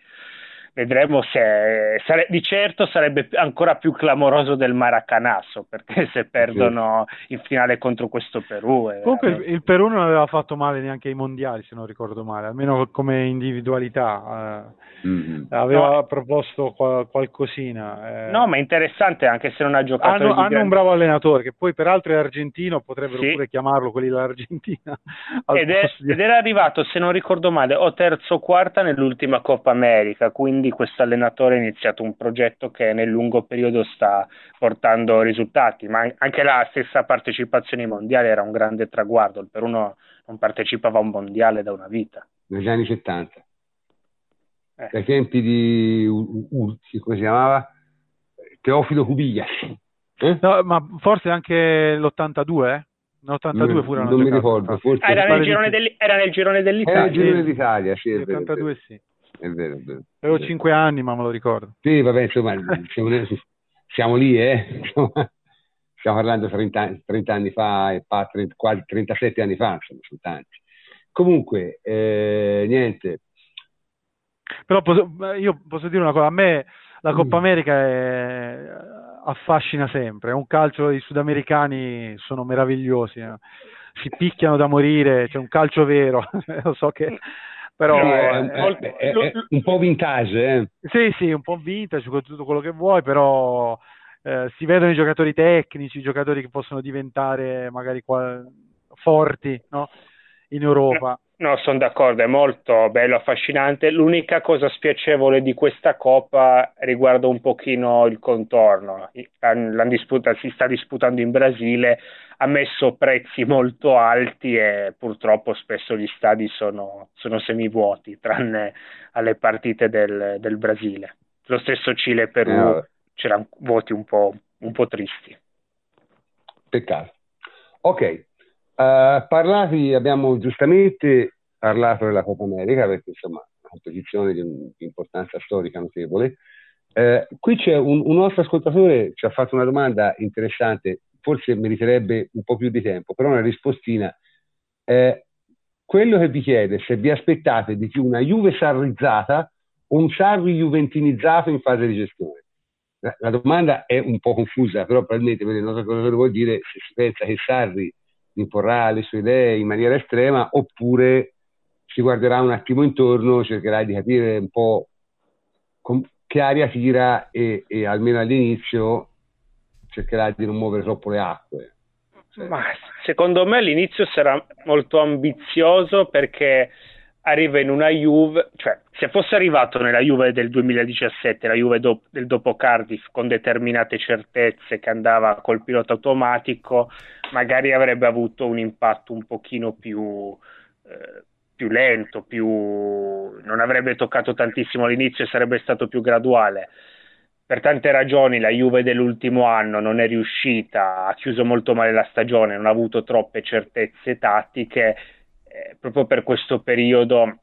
vedremo se sare, di certo sarebbe ancora più clamoroso del Maracanasso perché se perdono sì. in finale contro questo Perù comunque veramente... il Perù non aveva fatto male neanche ai mondiali se non ricordo male almeno come individualità eh, mm-hmm. aveva no. proposto qual- qualcosina eh. no ma è interessante anche se non ha giocato hanno, hanno un bravo allenatore che poi peraltro è argentino potrebbero sì. pure chiamarlo quelli dell'Argentina [LAUGHS] ed, è, ed era arrivato se non ricordo male o terzo o quarta nell'ultima Coppa America quindi quindi questo allenatore ha iniziato un progetto che nel lungo periodo sta portando risultati, ma anche la stessa partecipazione ai mondiali era un grande traguardo, il Perù non partecipava a un mondiale da una vita. Negli anni 70, eh. dai tempi di Urzi, come si chiamava? Teofilo Cubillas. Eh? No, ma forse anche l'82, eh? L'82 furono Non mi ricordo, forse ah, era, nel girone del, era nel girone dell'Italia. Era nel girone d'Italia, sì, è vero. L'82 sì è vero, è vero. Avevo 5 anni, ma me lo ricordo. Sì, vabbè, insomma, [LAUGHS] siamo, siamo lì, eh. stiamo parlando 30, 30 anni fa, e quasi 37 anni fa, insomma, sono tanti. Comunque, eh, niente. Però posso, io posso dire una cosa, a me la Coppa mm. America è, affascina sempre, è un calcio, i sudamericani sono meravigliosi. Eh. si picchiano da morire, c'è un calcio vero, [LAUGHS] lo so che però sì, è, è, è, è, un po' vintage eh? sì sì un po' vintage con tutto quello che vuoi però eh, si vedono i giocatori tecnici i giocatori che possono diventare magari qua, forti no? in Europa No, sono d'accordo, è molto bello, affascinante. L'unica cosa spiacevole di questa Coppa riguarda un pochino il contorno. La disputa, si sta disputando in Brasile, ha messo prezzi molto alti e purtroppo spesso gli stadi sono, sono semivuoti, tranne alle partite del, del Brasile. Lo stesso Cile e Perù eh, c'erano voti un po', un po' tristi. Peccato. Ok, Uh, parlati, abbiamo giustamente parlato della Coppa America perché insomma è una competizione di, di importanza storica notevole. Uh, qui c'è un, un, nostro ascoltatore che ci ha fatto una domanda interessante, forse meriterebbe un po' più di tempo, però una rispostina. Uh, quello che vi chiede se vi aspettate di più una Juve sarrizzata o un Sarri juventinizzato in fase di gestione. La, domanda è un po' confusa, però probabilmente il nostro ascoltatore vuol dire se si pensa che Sarri imporrà le sue idee in maniera estrema oppure si guarderà un attimo intorno, cercherà di capire un po' com- che aria tira e, e, almeno all'inizio cercherà di non muovere troppo le acque. Ma secondo me all'inizio sarà molto ambizioso perché arriva in una Juve, cioè se fosse arrivato nella Juve del 2017, la Juve do- del dopo Cardiff con determinate certezze che andava col pilota automatico, magari avrebbe avuto un impatto un pochino più, eh, più lento, più... non avrebbe toccato tantissimo all'inizio e sarebbe stato più graduale. Per tante ragioni la Juve dell'ultimo anno non è riuscita, ha chiuso molto male la stagione, non ha avuto troppe certezze tattiche eh, proprio per questo periodo,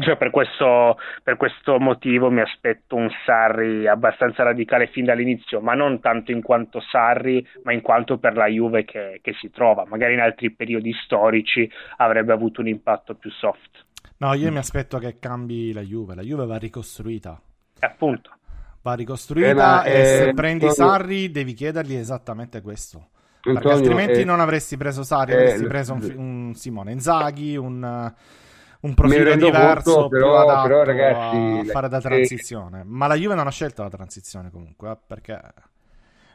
cioè per questo, per questo, motivo mi aspetto un Sarri abbastanza radicale fin dall'inizio, ma non tanto in quanto Sarri, ma in quanto per la Juve che, che si trova. Magari in altri periodi storici avrebbe avuto un impatto più soft. No, io mi aspetto che cambi la Juve, la Juve va ricostruita. Appunto. Va ricostruita eh, e eh, se prendi Sarri devi chiedergli esattamente questo. Antonio, Perché altrimenti eh, non avresti preso Sari, eh, avresti preso un, un, Simone Inzaghi, un, un profilo diverso, conto, però, più adatto però, ragazzi, a fare da transizione. Ma la Juve non ha scelto la transizione comunque, eh, perché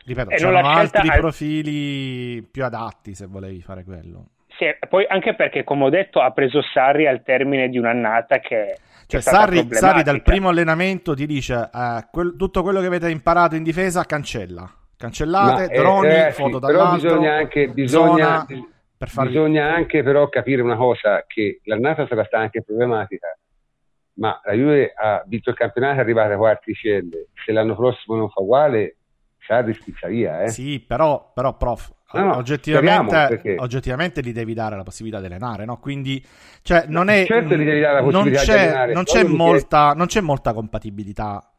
ripeto, c'erano altri al... profili più adatti se volevi fare quello. Sì, poi anche perché, come ho detto, ha preso Sarri al termine di un'annata che. Cioè, Sarri, Sarri, dal primo allenamento ti dice eh, quel, tutto quello che avete imparato in difesa cancella Cancellate, Ma, droni, eh, foto dall'alto. Però bisogna anche, bisogna, farvi... bisogna anche però capire una cosa, che l'annata sarà stata anche problematica, ma la Juve ha vinto il campionato, è arrivata ai quarti celle. Se l'anno prossimo non fa uguale, Sarri spizza via. Eh. Sì, però, però prof, No, no, oggettivamente, oggettivamente, gli devi dare la possibilità di allenare, no? Quindi, cioè, non è. Certo, gli devi dare la possibilità non c'è, di allenare. Non c'è, molta, non c'è molta compatibilità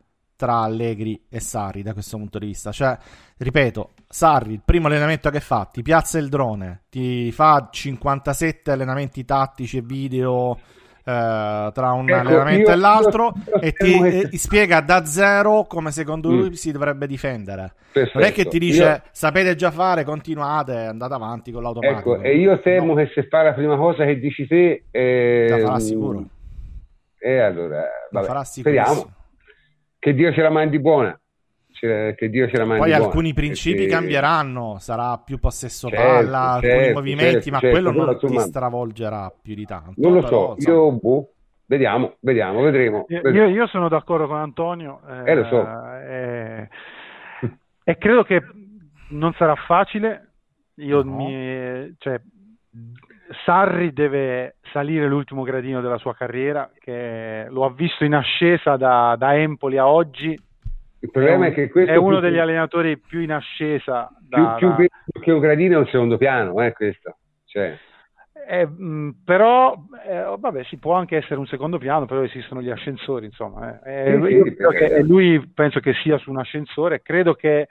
tra Allegri e Sarri da questo punto di vista. Cioè, ripeto, Sarri, il primo allenamento che fa, ti piazza il drone, ti fa 57 allenamenti tattici e video eh, tra un ecco, allenamento io, e l'altro io, io e ti che... e spiega da zero come secondo mm. lui si dovrebbe difendere. Perfetto. Non è che ti dice sapete già fare, continuate, andate avanti con l'automatico. Ecco, e io temo no. che se fa la prima cosa che dici te... Eh, la farà sicuro. E allora, vabbè, farà speriamo che Dio ce la mandi buona. Che Dio ce la mandi Poi buona, alcuni principi perché... cambieranno, sarà più possesso certo, palla, certo, alcuni movimenti, certo, ma certo, quello non ti stravolgerà più di tanto. Non lo so, insomma... io boh, vediamo, vediamo, vedremo. Io, io, sono d'accordo con Antonio eh, eh, lo so. eh, e credo che non sarà facile. Io no. mi, cioè, Sarri deve salire l'ultimo gradino della sua carriera, che lo ha visto in ascesa da, da Empoli a oggi. Il problema è, un, è che questo è uno degli allenatori più in ascesa. Da, più, più da... che un gradino è un secondo piano, eh, questo. Cioè. Eh, mh, però, eh, vabbè, si può anche essere un secondo piano, però esistono gli ascensori, insomma. Eh. Sì, lui, che, lui penso che sia su un ascensore, credo che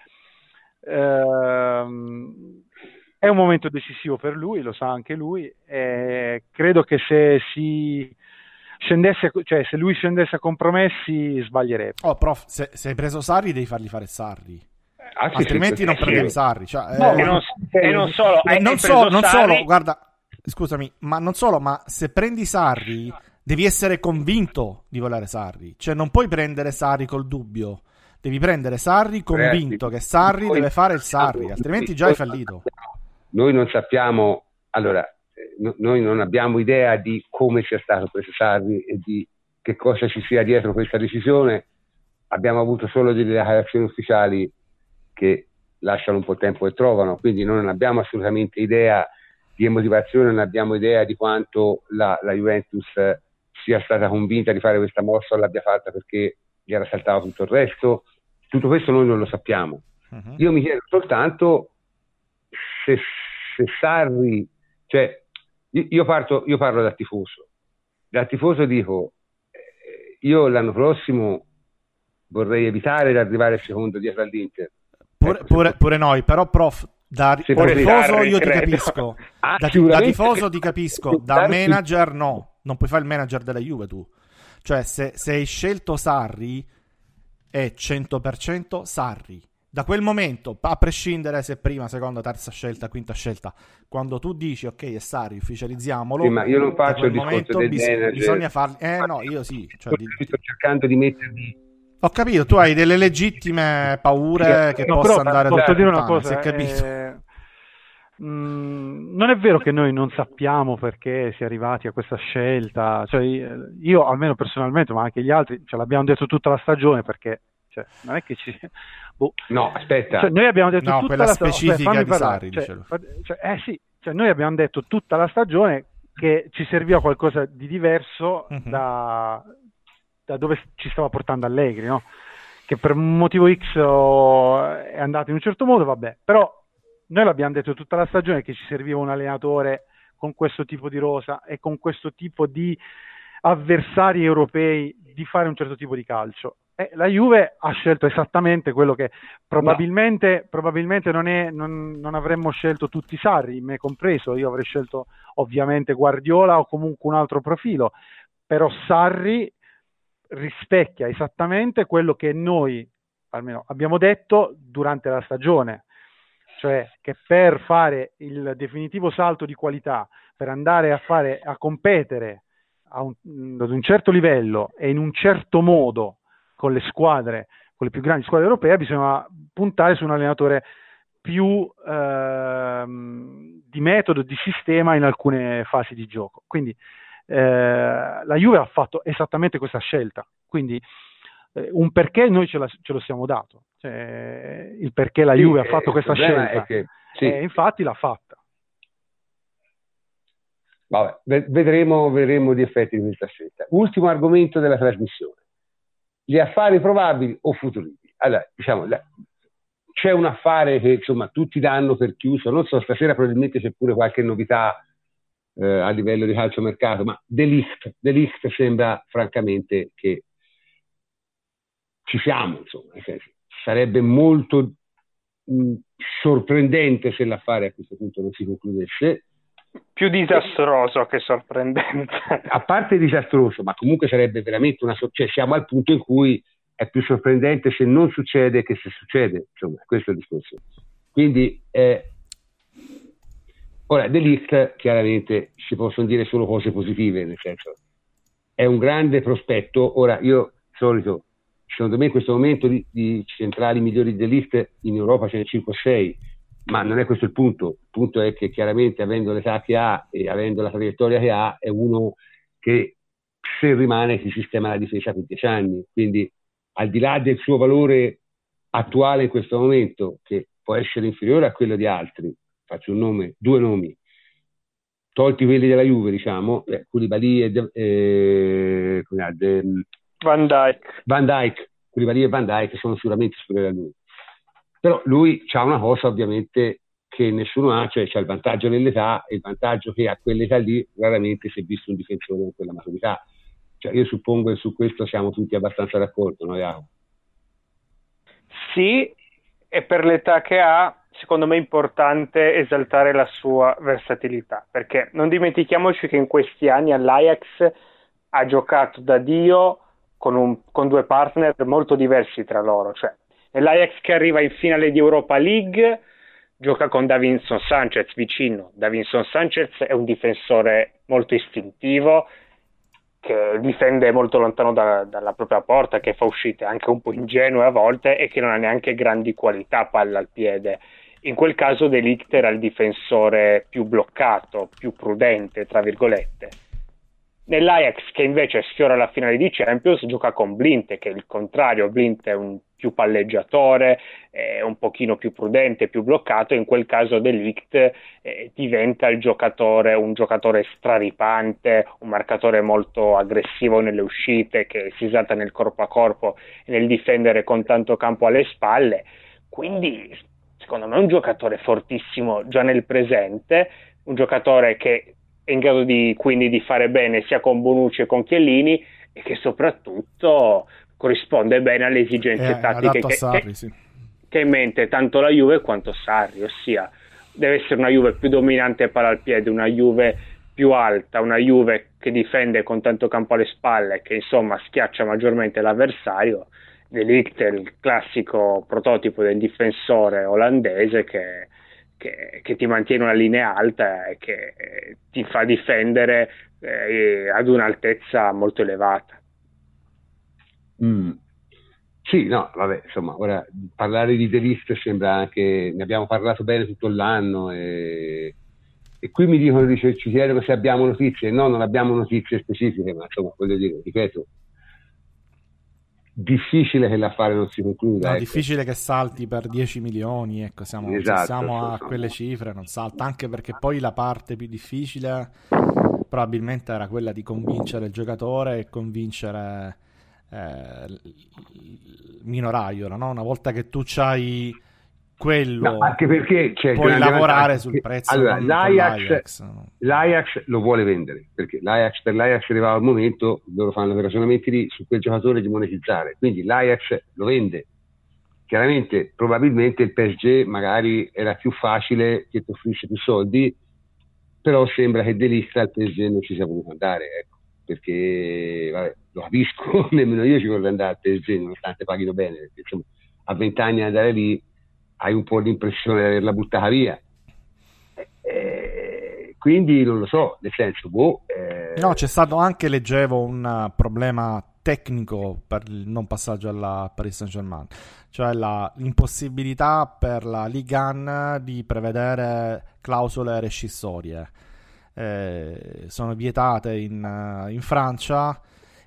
ehm, è un momento decisivo per lui, lo sa anche lui. E credo che se si scendesse, cioè se lui scendesse a compromessi, sbaglierebbe. Oh, prof, se, se hai preso Sarri, devi fargli fare Sarri. Ah, Altrimenti sì, non prendevi Sarri. Cioè, no, eh, e, non, e, non, solo, non, so, non solo, guarda, scusami, ma non solo, ma se prendi Sarri, devi essere convinto di volere Sarri. Cioè, non puoi prendere Sarri col dubbio. Devi prendere Sarri convinto che Sarri deve fare il Sarri, altrimenti già hai fallito. Noi non sappiamo, allora, no, noi non abbiamo idea di come sia stato preso Sarri e di che cosa ci sia dietro questa decisione. Abbiamo avuto solo delle dichiarazioni ufficiali che lasciano un po' tempo e trovano, quindi noi non abbiamo assolutamente idea di motivazione, non abbiamo idea di quanto la, la Juventus sia stata convinta di fare questa mossa o l'abbia fatta perché gli era saltato tutto il resto. Tutto questo noi non lo sappiamo. Uh-huh. Io mi chiedo soltanto se, se Sarri, cioè io, parto, io parlo da tifoso, da tifoso dico eh, io l'anno prossimo vorrei evitare di arrivare secondo dietro all'Inter. Pure, ecco, pure, pure noi, però prof, da, da tifoso io ti capisco, [LAUGHS] ah, da, da, tifoso ti capisco, da manager no, non puoi fare il manager della Juve tu. Cioè se, se hai scelto Sarri è 100% Sarri da quel momento, a prescindere se prima, seconda, terza scelta, quinta scelta, quando tu dici ok, è Sari, ufficializziamolo. Sì, ma io non faccio il discorso del bis- manager. Bisogna farli. Eh no, io sì. Cioè, di... Sto cercando di mettermi. Ho capito, tu hai delle legittime paure sì, che no, possa andare a Posso dire una cosa, si è capito. Eh... Mm, non è vero che noi non sappiamo perché si è arrivati a questa scelta, cioè, io almeno personalmente, ma anche gli altri, ce l'abbiamo detto tutta la stagione perché cioè, non è che ci... Boh. No, aspetta. Cioè, noi abbiamo detto no, tutta quella la specifica aspetta, di Sari, cioè, cioè, eh sì, cioè, noi abbiamo detto tutta la stagione che ci serviva qualcosa di diverso uh-huh. da, da, dove ci stava portando Allegri, no? Che per un motivo X è andato in un certo modo, vabbè. Però noi l'abbiamo detto tutta la stagione che ci serviva un allenatore con questo tipo di rosa e con questo tipo di avversari europei di fare un certo tipo di calcio eh, la Juve ha scelto esattamente quello che probabilmente, no. probabilmente non, è, non, non, avremmo scelto tutti i Sarri, me compreso, io avrei scelto ovviamente Guardiola o comunque un altro profilo, però Sarri rispecchia esattamente quello che noi almeno abbiamo detto durante la stagione, cioè che per fare il definitivo salto di qualità, per andare a, fare, a competere un, ad un certo livello e in un certo modo con le squadre, con le più grandi squadre europee, bisogna puntare su un allenatore più ehm, di metodo, di sistema in alcune fasi di gioco. Quindi eh, la Juve ha fatto esattamente questa scelta. Quindi eh, un perché noi ce, la, ce lo siamo dato. Cioè, il perché la Juve sì, ha fatto eh, questa scelta. Che, sì. E infatti l'ha fatta. Vabbè, vedremo, vedremo gli effetti di questa scelta. Ultimo argomento della trasmissione gli affari probabili o futuribili. Allora, diciamo, c'è un affare che insomma tutti danno per chiuso, non so, stasera probabilmente c'è pure qualche novità eh, a livello di calciomercato, ma Delict, Delict sembra francamente che ci siamo, insomma, sarebbe molto mh, sorprendente se l'affare a questo punto non si concludesse più disastroso che sorprendente. A parte disastroso, ma comunque sarebbe veramente una cioè siamo al punto in cui è più sorprendente se non succede che se succede, insomma, questo è il discorso. Quindi eh, ora Delict chiaramente si possono dire solo cose positive, nel senso è un grande prospetto. Ora io solito secondo me in questo momento di, di centrali migliori Delict in Europa ce ne 5 o 6 ma non è questo il punto. Il punto è che chiaramente avendo l'età che ha e avendo la traiettoria che ha, è uno che se rimane si sistema la difesa per dieci anni. Quindi al di là del suo valore attuale in questo momento, che può essere inferiore a quello di altri, faccio un nome, due nomi, tolti quelli della Juve, diciamo, eh, Koulibaly e eh, Van Dyke. Van Dyke, Koulibaly e Van Dyke sono sicuramente superiori a lui. Però lui ha una cosa ovviamente che nessuno ha, cioè c'è il vantaggio dell'età e il vantaggio che a quell'età lì raramente si è visto un difensore con quella maturità. Cioè, io suppongo che su questo siamo tutti abbastanza d'accordo, no Jacopo? Sì, e per l'età che ha, secondo me è importante esaltare la sua versatilità, perché non dimentichiamoci che in questi anni all'Ajax ha giocato da Dio con, un, con due partner molto diversi tra loro, cioè nell'Ajax che arriva in finale di Europa League gioca con Davinson Sanchez vicino. Davinson Sanchez è un difensore molto istintivo, che difende molto lontano da, dalla propria porta, che fa uscite anche un po' ingenue a volte e che non ha neanche grandi qualità palla al piede. In quel caso De Ligt era il difensore più bloccato, più prudente, tra virgolette. Nell'Ajax, che invece sfiora la finale di Champions, gioca con Blint, che è il contrario. Blint è un più palleggiatore, eh, un pochino più prudente, più bloccato, in quel caso Delict eh, diventa il giocatore, un giocatore straripante, un marcatore molto aggressivo nelle uscite, che si esalta nel corpo a corpo e nel difendere con tanto campo alle spalle. Quindi, secondo me, è un giocatore fortissimo già nel presente, un giocatore che è in grado di, quindi di fare bene sia con Bonucci che con Chiellini e che soprattutto corrisponde bene alle esigenze tattiche che, Sarri, che, sì. che ha in mente tanto la Juve quanto Sarri, ossia deve essere una Juve più dominante palla al piede, una Juve più alta, una Juve che difende con tanto campo alle spalle, che insomma schiaccia maggiormente l'avversario. De Ligt è il classico prototipo del difensore olandese che, che, che ti mantiene una linea alta e che eh, ti fa difendere eh, ad un'altezza molto elevata. Mm. Sì, no, vabbè, insomma, ora parlare di Delist sembra anche, ne abbiamo parlato bene tutto l'anno e, e qui mi dicono, dice, ci chiedono se abbiamo notizie, no, non abbiamo notizie specifiche, ma insomma, voglio dire, ripeto, difficile che l'affare non si concluda. No, ecco. difficile che salti per 10 milioni, ecco, siamo, esatto, siamo a quelle cifre, non salta, anche perché poi la parte più difficile probabilmente era quella di convincere il giocatore e convincere eh, Mino Raiola, no? una volta che tu c'hai quello, no, anche perché cioè, puoi lavorare sul prezzo. Allora, l'Ajax, l'Ajax, l'Ajax, lo vuole vendere perché l'Ajax, per l'Ajax arrivava il momento, loro fanno i ragionamenti lì su quel giocatore di monetizzare, quindi l'Ajax lo vende. Chiaramente, probabilmente il PSG magari era più facile che ti offrisce più soldi, però sembra che Delista al PSG non ci sia voluto andare. Ecco perché vabbè, lo capisco, [LAUGHS] nemmeno io ci vorrei andare a PSG nonostante paghino bene, perché insomma, a vent'anni andare lì hai un po' l'impressione di averla buttata via. Eh, quindi non lo so, nel senso, boh, eh... No, c'è stato anche, leggevo, un problema tecnico per il non passaggio alla Paris Saint-Germain, cioè la, l'impossibilità per la Ligue 1 di prevedere clausole rescissorie eh, sono vietate in, eh, in, Francia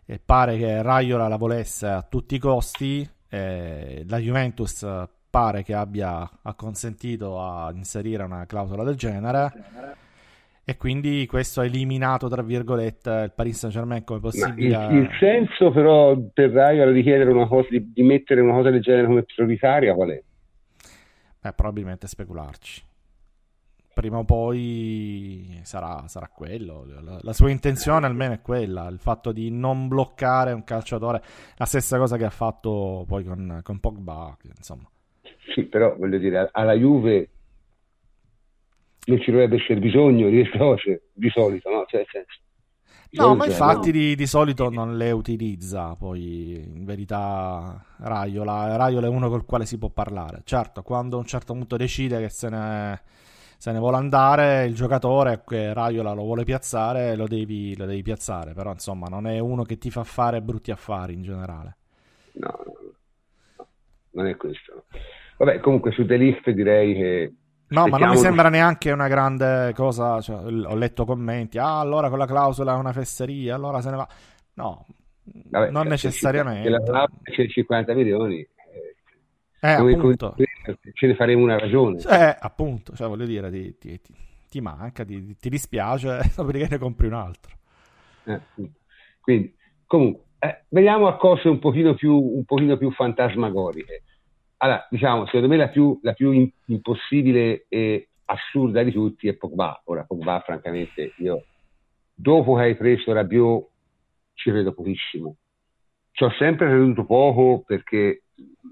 e pare che Raiola la volesse a tutti i costi eh, la Juventus pare che abbia acconsentito a inserire una clausola del genere e quindi questo ha eliminato tra virgolette il Paris Saint Germain come possibile il, il, senso però per Raiola di chiedere una cosa di, di mettere una cosa del genere come prioritaria qual è? Beh, probabilmente specularci prima o poi sarà, sarà quello. La, la, sua intenzione almeno è quella, il fatto di non bloccare un calciatore, la stessa cosa che ha fatto poi con, con Pogba, insomma. Sì, però voglio dire, alla Juve non ci dovrebbe essere bisogno di queste cose, di solito, no? Cioè, senso, no, ma infatti no. di, di, solito non le utilizza, poi in verità Raiola, Raiola è uno col quale si può parlare. Certo, quando a un certo punto decide che se ne se ne vuole andare il giocatore che Raiola lo vuole piazzare lo devi, lo devi, piazzare però insomma non è uno che ti fa fare brutti affari in generale no, no, no. non è questo vabbè comunque su The Lift direi che No, ma non mi sembra neanche una grande cosa. Cioè, ho letto commenti. Ah, allora con la clausola è una fesseria, allora se ne va. No, Vabbè, non necessariamente. La c'è 50 milioni. Eh, appunto. ce ne faremo una ragione. Eh, appunto, cioè, voglio dire, ti, ti, ti, ti manca, ti, ti dispiace, [LAUGHS] dopodiché ne compri un altro. Eh, quindi, comunque, eh, veniamo a cose un pochino più, un pochino più fantasmagoriche. Allora, diciamo, secondo me la più, la più impossibile e assurda di tutti è Pogba. Ora, Pogba, francamente, io dopo che hai preso Rabiot ci credo pochissimo. Ci ho sempre creduto poco perché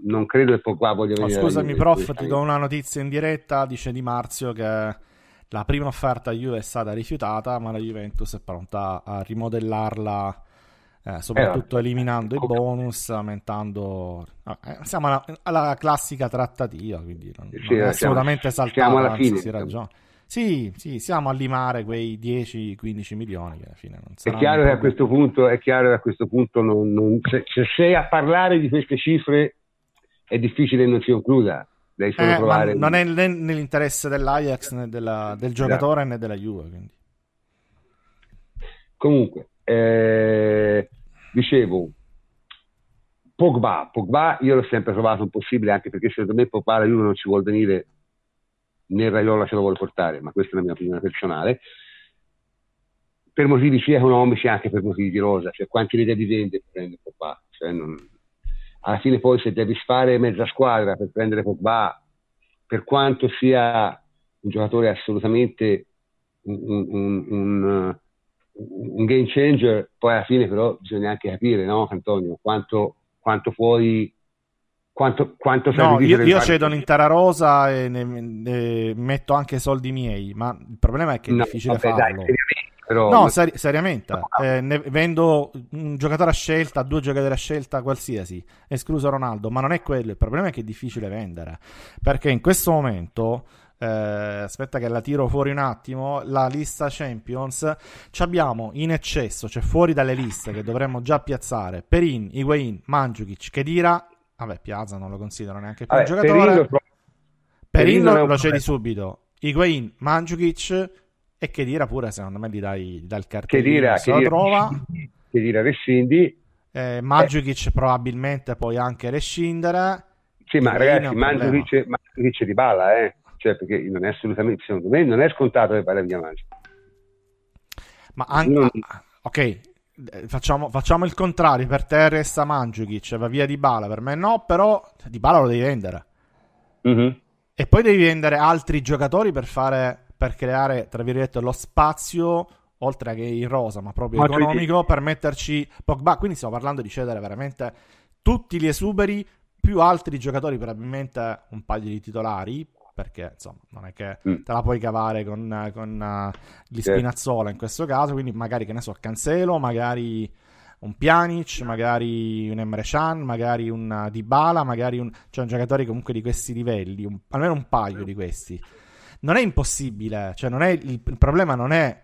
non credo che Pogba voglia venire. Oh, scusami, prof, ti do una notizia in diretta. Dice Di Marzio che la prima offerta a Juve è stata rifiutata, ma la Juventus è pronta a rimodellarla eh, soprattutto eh, eliminando i bonus, aumentando... Eh, siamo alla, alla, classica trattativa, quindi non, sì, non è assolutamente siamo alla fine, si ragiona. Sì, sì, siamo a limare quei 10-15 milioni che alla fine non è chiaro, che a questo punto, è chiaro che a questo punto non, non, se, se, sei a parlare di queste cifre è difficile che non si concluda. Devi solo eh, provare... Non è né nell'interesse dell'Ajax né della, del giocatore esatto. né della Juve. Quindi. Comunque, eh, dicevo, Pogba, Pogba io l'ho sempre trovato impossibile anche perché secondo me Pogba la Juve non ci vuole venire né Raiola ce lo vuole portare, ma questa è la mia opinione personale, per motivi sia economici anche per motivi di rosa, cioè quanti ne devi vendere per prendere Pogba, cioè non... alla fine poi se devi fare mezza squadra per prendere Pogba, per quanto sia un giocatore assolutamente un, un, un, un game changer, poi alla fine però bisogna anche capire, no Antonio, quanto, quanto puoi quanto, quanto no, io, io cedo l'intera rosa e ne, ne, metto anche soldi miei, ma il problema è che è no, difficile vabbè, farlo. Dai, però... No, seri- seriamente, no. Eh, ne vendo un giocatore a scelta, due giocatori a scelta qualsiasi, escluso Ronaldo, ma non è quello, il problema è che è difficile vendere, perché in questo momento... Eh, aspetta che la tiro fuori un attimo. La lista Champions ci abbiamo in eccesso, cioè fuori dalle liste che dovremmo già piazzare Perin, Higuain, Mandzukic, Kedira Vabbè, Piazza non lo considero neanche più Vabbè, un giocatore. Perin lo, Perin lo, lo cedi subito. Higuain, Mandzukic e che dire pure, secondo me, gli dai, dal cartellino. Se lo trova. Che dire, rescindi. Eh, Mandzukic eh. probabilmente puoi anche rescindere. Sì, ma ragazzi, Mandzukic, Mandzukic di balla, eh. Cioè, perché non è assolutamente, secondo me, non è scontato che parla via Mandzukic. Ma anche... Non... Ok, eh, facciamo, facciamo, il contrario, per te resta Mandzukic, va via di Bala, per me no, però di Bala lo devi vendere. Mm-hmm. E poi devi vendere altri giocatori per fare, per creare, tra virgolette, lo spazio, oltre che in rosa, ma proprio ma economico, cioè... per metterci Pogba. Quindi stiamo parlando di cedere veramente tutti gli esuberi, più altri giocatori, probabilmente un paio di titolari, perché insomma non è che mm. te la puoi cavare con, con uh, gli Spinazzola in questo caso, quindi magari che ne so, Cancelo, magari un Pjanic, magari un Emre Can, magari un uh, Dybala, magari un, cioè un giocatore comunque di questi livelli, un, almeno un paio di questi. Non è impossibile, cioè non è, il, il problema non è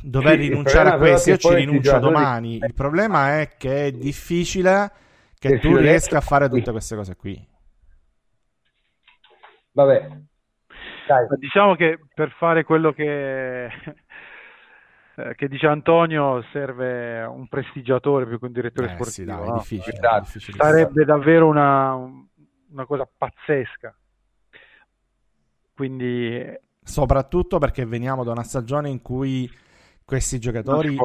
dover sì, rinunciare a questi, io ci rinuncio domani, il problema è che è difficile che tu riesca a fare tutte queste cose qui. Vabbè. Dai. Diciamo che per fare quello che, [LAUGHS] eh, che dice Antonio serve un prestigiatore più che un direttore eh, sportivo. Sì, dai, no? è difficile, esatto. è difficile. Sarebbe davvero una, una cosa pazzesca. Quindi... Soprattutto perché veniamo da una stagione in cui questi giocatori...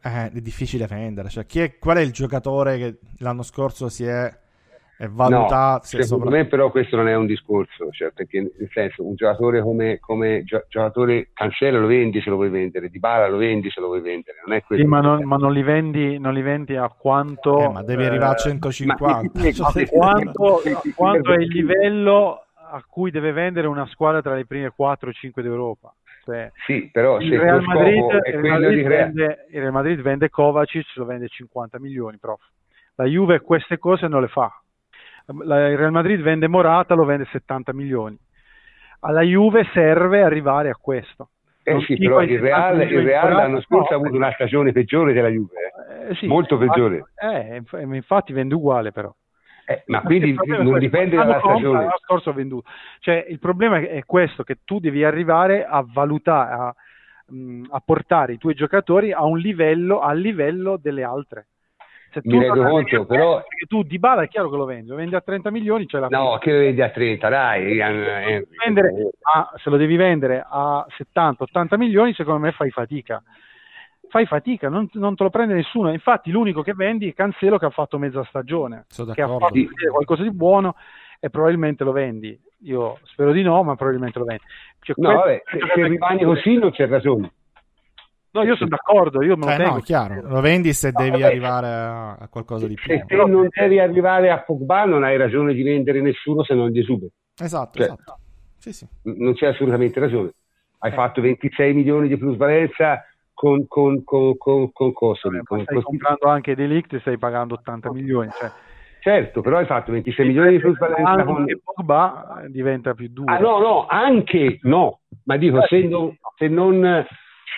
Eh, è difficile vendere. Cioè, è, qual è il giocatore che l'anno scorso si è è valutato. No, secondo sopra... me, però, questo non è un discorso, cioè, perché nel senso, un giocatore come, come gio- giocatore Cancelo lo vendi se lo vuoi vendere, Di Bala lo vendi se lo vuoi vendere. Non è sì, ma, non, ma non, li vendi, non li vendi a quanto. Eh, ma devi arrivare a 150. Eh, a quanto, quanto è il livello a cui deve vendere una squadra tra le prime 4 o 5 d'Europa. Cioè, sì, però il Real, Madrid, il, Real Madrid vende, il Real Madrid vende Kovacic, lo vende 50 milioni, prof. La Juve queste cose non le fa il Real Madrid vende Morata, lo vende 70 milioni. Alla Juve serve arrivare a questo. Eh sì, però il Real, il Real l'anno scorso no, ha avuto una stagione peggiore della Juve, eh, sì, molto peggiore. Eh, infatti vende uguale però. Eh, ma quindi non dipende dalla stagione. L'anno scorso ha venduto. Cioè, il problema è questo, che tu devi arrivare a valutare, a, a portare i tuoi giocatori a un livello, al livello delle altre. Se mi rendo conto, però... Tu di Bala è chiaro che lo vendi, lo vendi a 30 milioni, c'è la... No, che lo vendi a 30, dai. Eh, a, se lo devi vendere a 70-80 milioni, secondo me fai fatica. Fai fatica, non, non, te lo prende nessuno. Infatti l'unico che vendi è Cancelo che ha fatto mezza stagione, che ha fatto qualcosa di buono e probabilmente lo vendi. Io spero di no, ma probabilmente lo vendi. Cioè, no, vabbè, se, se rimani così non c'è ragione. No, io sono d'accordo, io me lo eh, tengo. No, chiaro, lo vendi se no, devi vabbè. arrivare a, qualcosa di più. Se te non devi arrivare a Pogba non hai ragione di vendere nessuno se non Gesù. Esatto, cioè, esatto. Sì, sì. Non c'è assolutamente ragione. Hai eh. fatto 26 milioni di plusvalenza con, con, con, con, con Kosovo. Con, stai comprando anche Delict e stai pagando 80 milioni. Cioè. Certo, però hai fatto 26 milioni di plusvalenza con... E Pogba diventa più duro. Ah no, no, anche no, ma dico, se non, se non,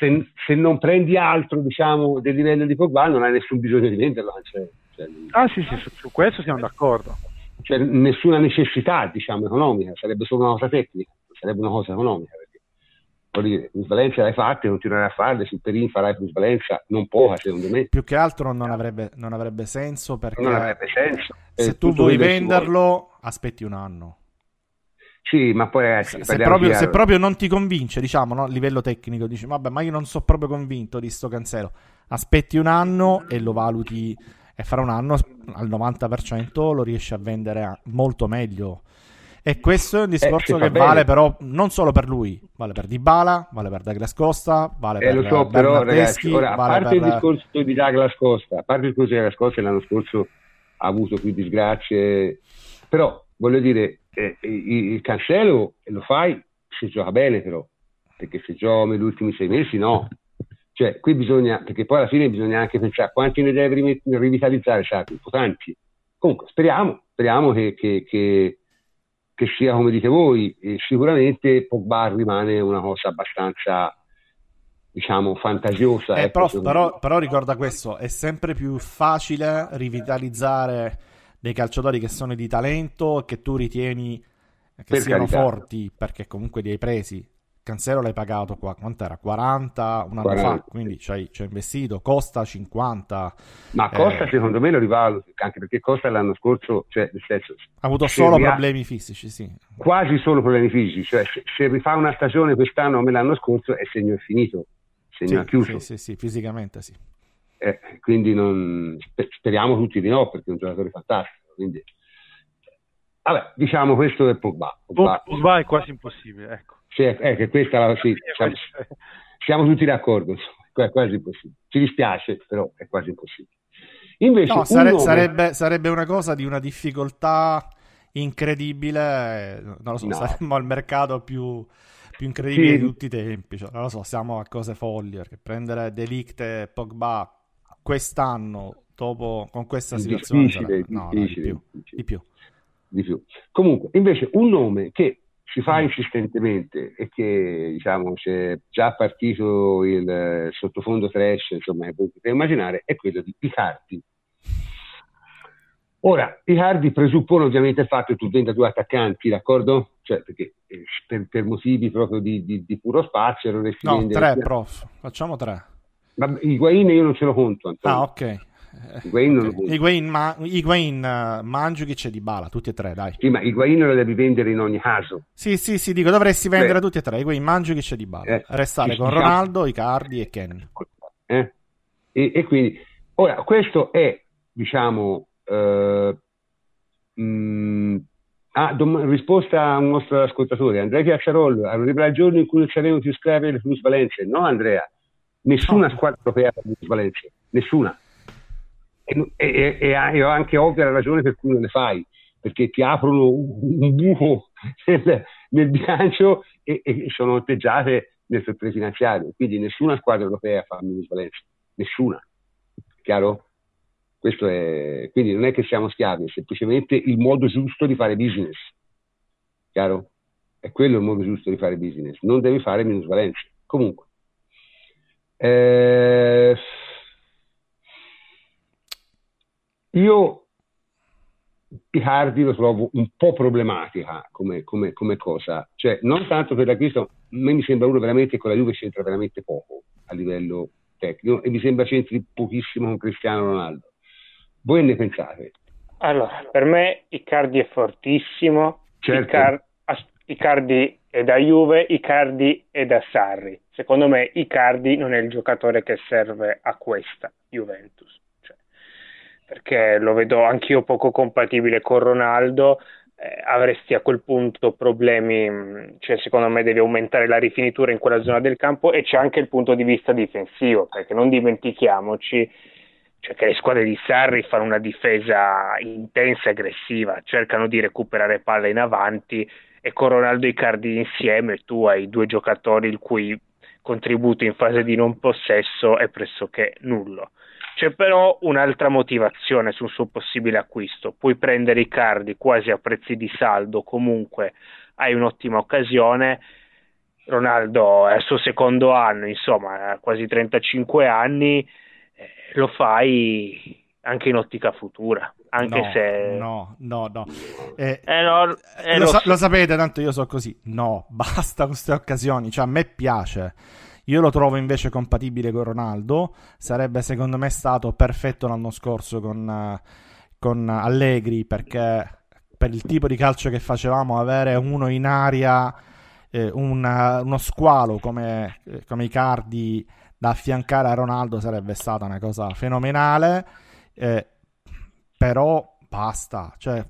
se, se non prendi altro diciamo, del livello di Pogba non hai nessun bisogno di venderlo. Cioè, cioè, ah sì, sì, su, su questo siamo d'accordo. Cioè, nessuna necessità diciamo, economica, sarebbe solo una cosa tecnica, sarebbe una cosa economica dire, plusvalenza l'hai fatta e continuerai a farle, sul Perin farai plusvalenza non poca secondo me. Più che altro non avrebbe, non avrebbe senso perché non avrebbe senso. se tu vuoi venderlo aspetti un anno. Sì, ma poi ragazzi, se, proprio, se proprio, non ti convince, diciamo, no? a livello tecnico, dici, vabbè, ma io non sono proprio convinto di sto cancelo. Aspetti un anno e lo valuti e fra un anno al 90% lo riesci a vendere molto meglio e questo è un discorso eh, che vale però non solo per lui, vale per Dybala, vale per Douglas Costa, vale eh, per lo so, però, ragazzi, ora, a vale parte per... il discorso di Douglas Costa, a parte il discorso di Douglas Costa l'anno scorso ha avuto più disgrazie, però voglio dire, eh, il, Cancelo lo fai se gioca bene però, perché se gioca negli ultimi sei mesi no. Cioè, qui bisogna, perché poi alla fine bisogna anche pensare a quanti ne devi rivitalizzare, Sacri, tanti. Comunque, speriamo, speriamo che, che, che che sia come dite voi, e sicuramente Pogba rimane una cosa abbastanza diciamo fantasiosa. Eh, ecco, però, però, però, ricorda questo, è sempre più facile rivitalizzare dei calciatori che sono di talento e che tu ritieni che per siano carità. forti perché comunque li hai presi Cancelo l'hai pagato qua, quant'era? 40 un anno 40. fa, quindi ci hai, investito, costa 50. Ma Costa eh, secondo me lo rivaluto, anche perché Costa l'anno scorso, cioè nel senso... Ha avuto solo problemi fisici, sì. Quasi solo problemi fisici, cioè se, se, rifà una stagione quest'anno come l'anno scorso è segno finito, segno sì, chiuso. Sì, sì, sì, fisicamente sì. Eh, quindi non, speriamo tutti di no, perché è un giocatore fantastico, quindi... Vabbè, diciamo questo è Pogba. Pogba, Pogba è quasi impossibile, ecco. Sì, è che questa sì, [LAUGHS] siamo, siamo, tutti d'accordo, è quasi impossibile. Ci dispiace, però è quasi impossibile. Invece, no, sare- nome... sarebbe, sarebbe, una cosa di una difficoltà incredibile, non lo so, no. saremmo al mercato più, più incredibile sì. di tutti i tempi, cioè, non lo so, siamo a cose folli, perché prendere Delict e Pogba quest'anno, dopo, con questa situazione, difficile, sarebbe... no, difficile, no, di, più, di più. Di più. Comunque, invece, un nome che si fa insistentemente e che diciamo c'è già partito il sottofondo trash, insomma, che potete immaginare, è quello di Icardi. Ora, Icardi presuppone ovviamente il fatto che tu venda due attaccanti, d'accordo? Cioè, perché eh, per, per motivi proprio di, di, di puro spazio non riesci No, tre, prof. Facciamo tre. Ma Higuain io non ce lo conto, Antonio. Ah, ok. Higuain, okay. Higuain, ma, Higuain uh, Mandzukic e Dybala, tutti e tre, dai. Sì, ma Higuain lo devi vendere in ogni caso. Sì, sì, sì, dico, dovresti vendere Beh. tutti e tre, Higuain, Mandzukic e Dybala. Eh, Restare con diciamo... Ronaldo, Icardi e Ken. Eh? E, e, quindi, ora, questo è, diciamo, eh, mh, mm, ah, dom- risposta a un nostro ascoltatore, Andrea Piacciarollo, arriverà il giorno in cui saremo più schiavi delle plusvalenze. No, Andrea, nessuna no. squadra europea ha plusvalenze, nessuna e, e, e, e ho anche ovvia la ragione per cui non le fai, perché ti aprono un, buco [LAUGHS] nel, nel bilancio e, e, sono otteggiate nel settore finanziario. Quindi nessuna squadra europea fa minusvalenza, nessuna. Chiaro? Questo è, quindi non è che siamo schiavi, è semplicemente il modo giusto di fare business. Chiaro? È quello il modo giusto di fare business. Non devi fare minusvalenza. Comunque. Eh, io Icardi lo trovo un po' problematica come, come, come, cosa, cioè non tanto per l'acquisto, a me mi sembra uno veramente con la Juve c'entra veramente poco a livello tecnico e mi sembra c'entri pochissimo con Cristiano Ronaldo. Voi ne pensate? Allora, per me Icardi è fortissimo, certo. Icar- Icardi è da Juve, Icardi è da Sarri. Secondo me Icardi non è il giocatore che serve a questa Juventus perché lo vedo anch'io poco compatibile con Ronaldo. Eh, avresti a quel punto problemi, mm, cioè secondo me devi aumentare la rifinitura in quella zona del campo e c'è anche il punto di vista difensivo, perché non dimentichiamoci cioè che le squadre di Sarri fanno una difesa intensa e aggressiva, cercano di recuperare palle in avanti e con Ronaldo Icardi insieme tu hai due giocatori il cui contributo in fase di non possesso è pressoché nullo. C'è però un'altra motivazione sul suo possibile acquisto. Puoi prendere i cardi quasi a prezzi di saldo, comunque hai un'ottima occasione. Ronaldo è al suo secondo anno, insomma, ha quasi 35 anni, eh, lo fai anche in ottica futura. Anche no, se no, no, no. Eh, eh, no eh, lo, sa- lo, sapete, tanto io so così. No, [LAUGHS] basta queste occasioni. Cioè, a me piace. Io lo trovo invece compatibile con Ronaldo. Sarebbe secondo me stato perfetto l'anno scorso con, con Allegri perché per il tipo di calcio che facevamo, avere uno in aria, eh, una, uno squalo come, eh, come i cardi da affiancare a Ronaldo sarebbe stata una cosa fenomenale. Eh, però basta, cioè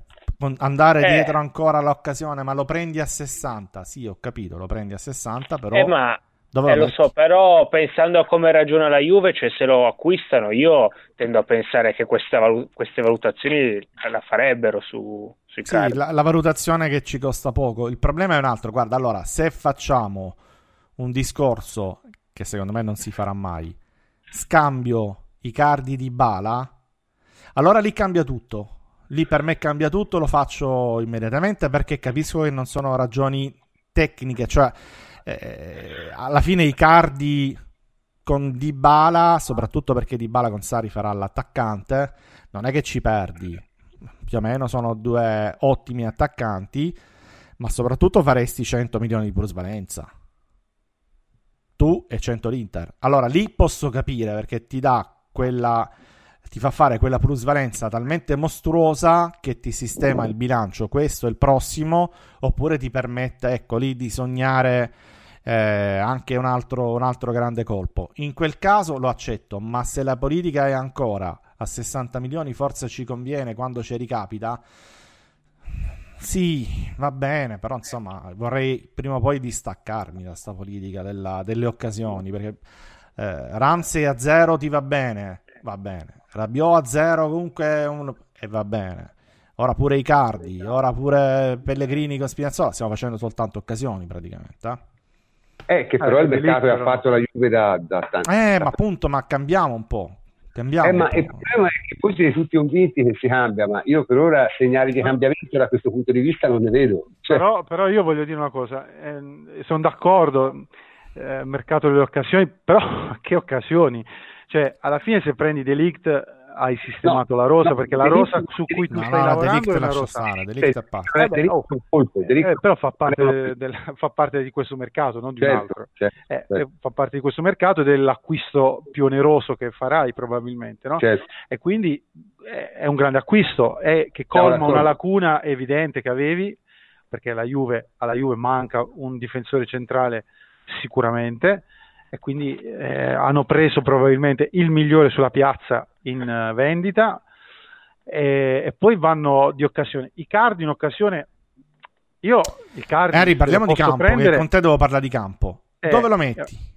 andare eh. dietro ancora all'occasione, ma lo prendi a 60? Sì, ho capito, lo prendi a 60, però... Eh, ma... Dove eh, lo so, però pensando a come ragiona la Juve, cioè se lo acquistano, io tendo a pensare che valu- queste valutazioni la farebbero su, sui sì, la, la, valutazione che ci costa poco. Il problema è un altro. Guarda, allora, se facciamo un discorso che secondo me non si farà mai, scambio i cardi di Bala allora lì cambia tutto. Lì per me cambia tutto, lo faccio immediatamente perché capisco che non sono ragioni tecniche, cioè eh, alla fine i cardi con Dybala, soprattutto perché Dybala con Sari farà l'attaccante, non è che ci perdi. Più o meno sono due ottimi attaccanti, ma soprattutto faresti 100 milioni di plusvalenza. Tu e 100 l'Inter. Allora lì posso capire perché ti dà quella ti fa fare quella plusvalenza talmente mostruosa che ti sistema il bilancio, questo e il prossimo, oppure ti permette, ecco lì, di sognare eh, anche un altro, un altro grande colpo. In quel caso lo accetto, ma se la politica è ancora a 60 milioni, forse ci conviene quando ci ricapita. Sì, va bene, però insomma vorrei prima o poi distaccarmi da questa politica della, delle occasioni, perché eh, Ramsey a zero ti va bene, va bene. Rabiot a zero comunque un... e va bene. Ora pure i Cardi, ora pure Pellegrini con Spinazzola, stiamo facendo soltanto occasioni praticamente. Eh, eh che però eh, il mercato ha fatto la Juve da, da tanti Eh, ma appunto, ma cambiamo un po'. Cambiamo eh, ma il problema è che poi siete tutti convinti che si cambia, ma io per ora segnali di cambiamento da questo punto di vista non ne vedo. Cioè... Però, però, io voglio dire una cosa, eh, sono d'accordo, eh, mercato delle occasioni, però [LAUGHS] che occasioni? Cioè, alla fine se prendi Delict hai sistemato no, la rosa no, perché la rosa su cui tu no, stai no, lavorando è una rosa stare, Delict a parte. Eh, beh, oh, eh, però fa parte, del, fa parte, di questo mercato non di certo, un altro certo, eh, certo. fa parte di questo mercato e dell'acquisto più oneroso che farai probabilmente no? Certo. e quindi è un grande acquisto è che colma una lacuna evidente che avevi perché la Juve, alla Juve manca un difensore centrale sicuramente e quindi eh, hanno preso probabilmente il migliore sulla piazza in uh, vendita e, e, poi vanno di occasione. I card in occasione, io i card Harry, parliamo di campo, prendere... con te devo parlare di campo. Eh, Dove lo metti?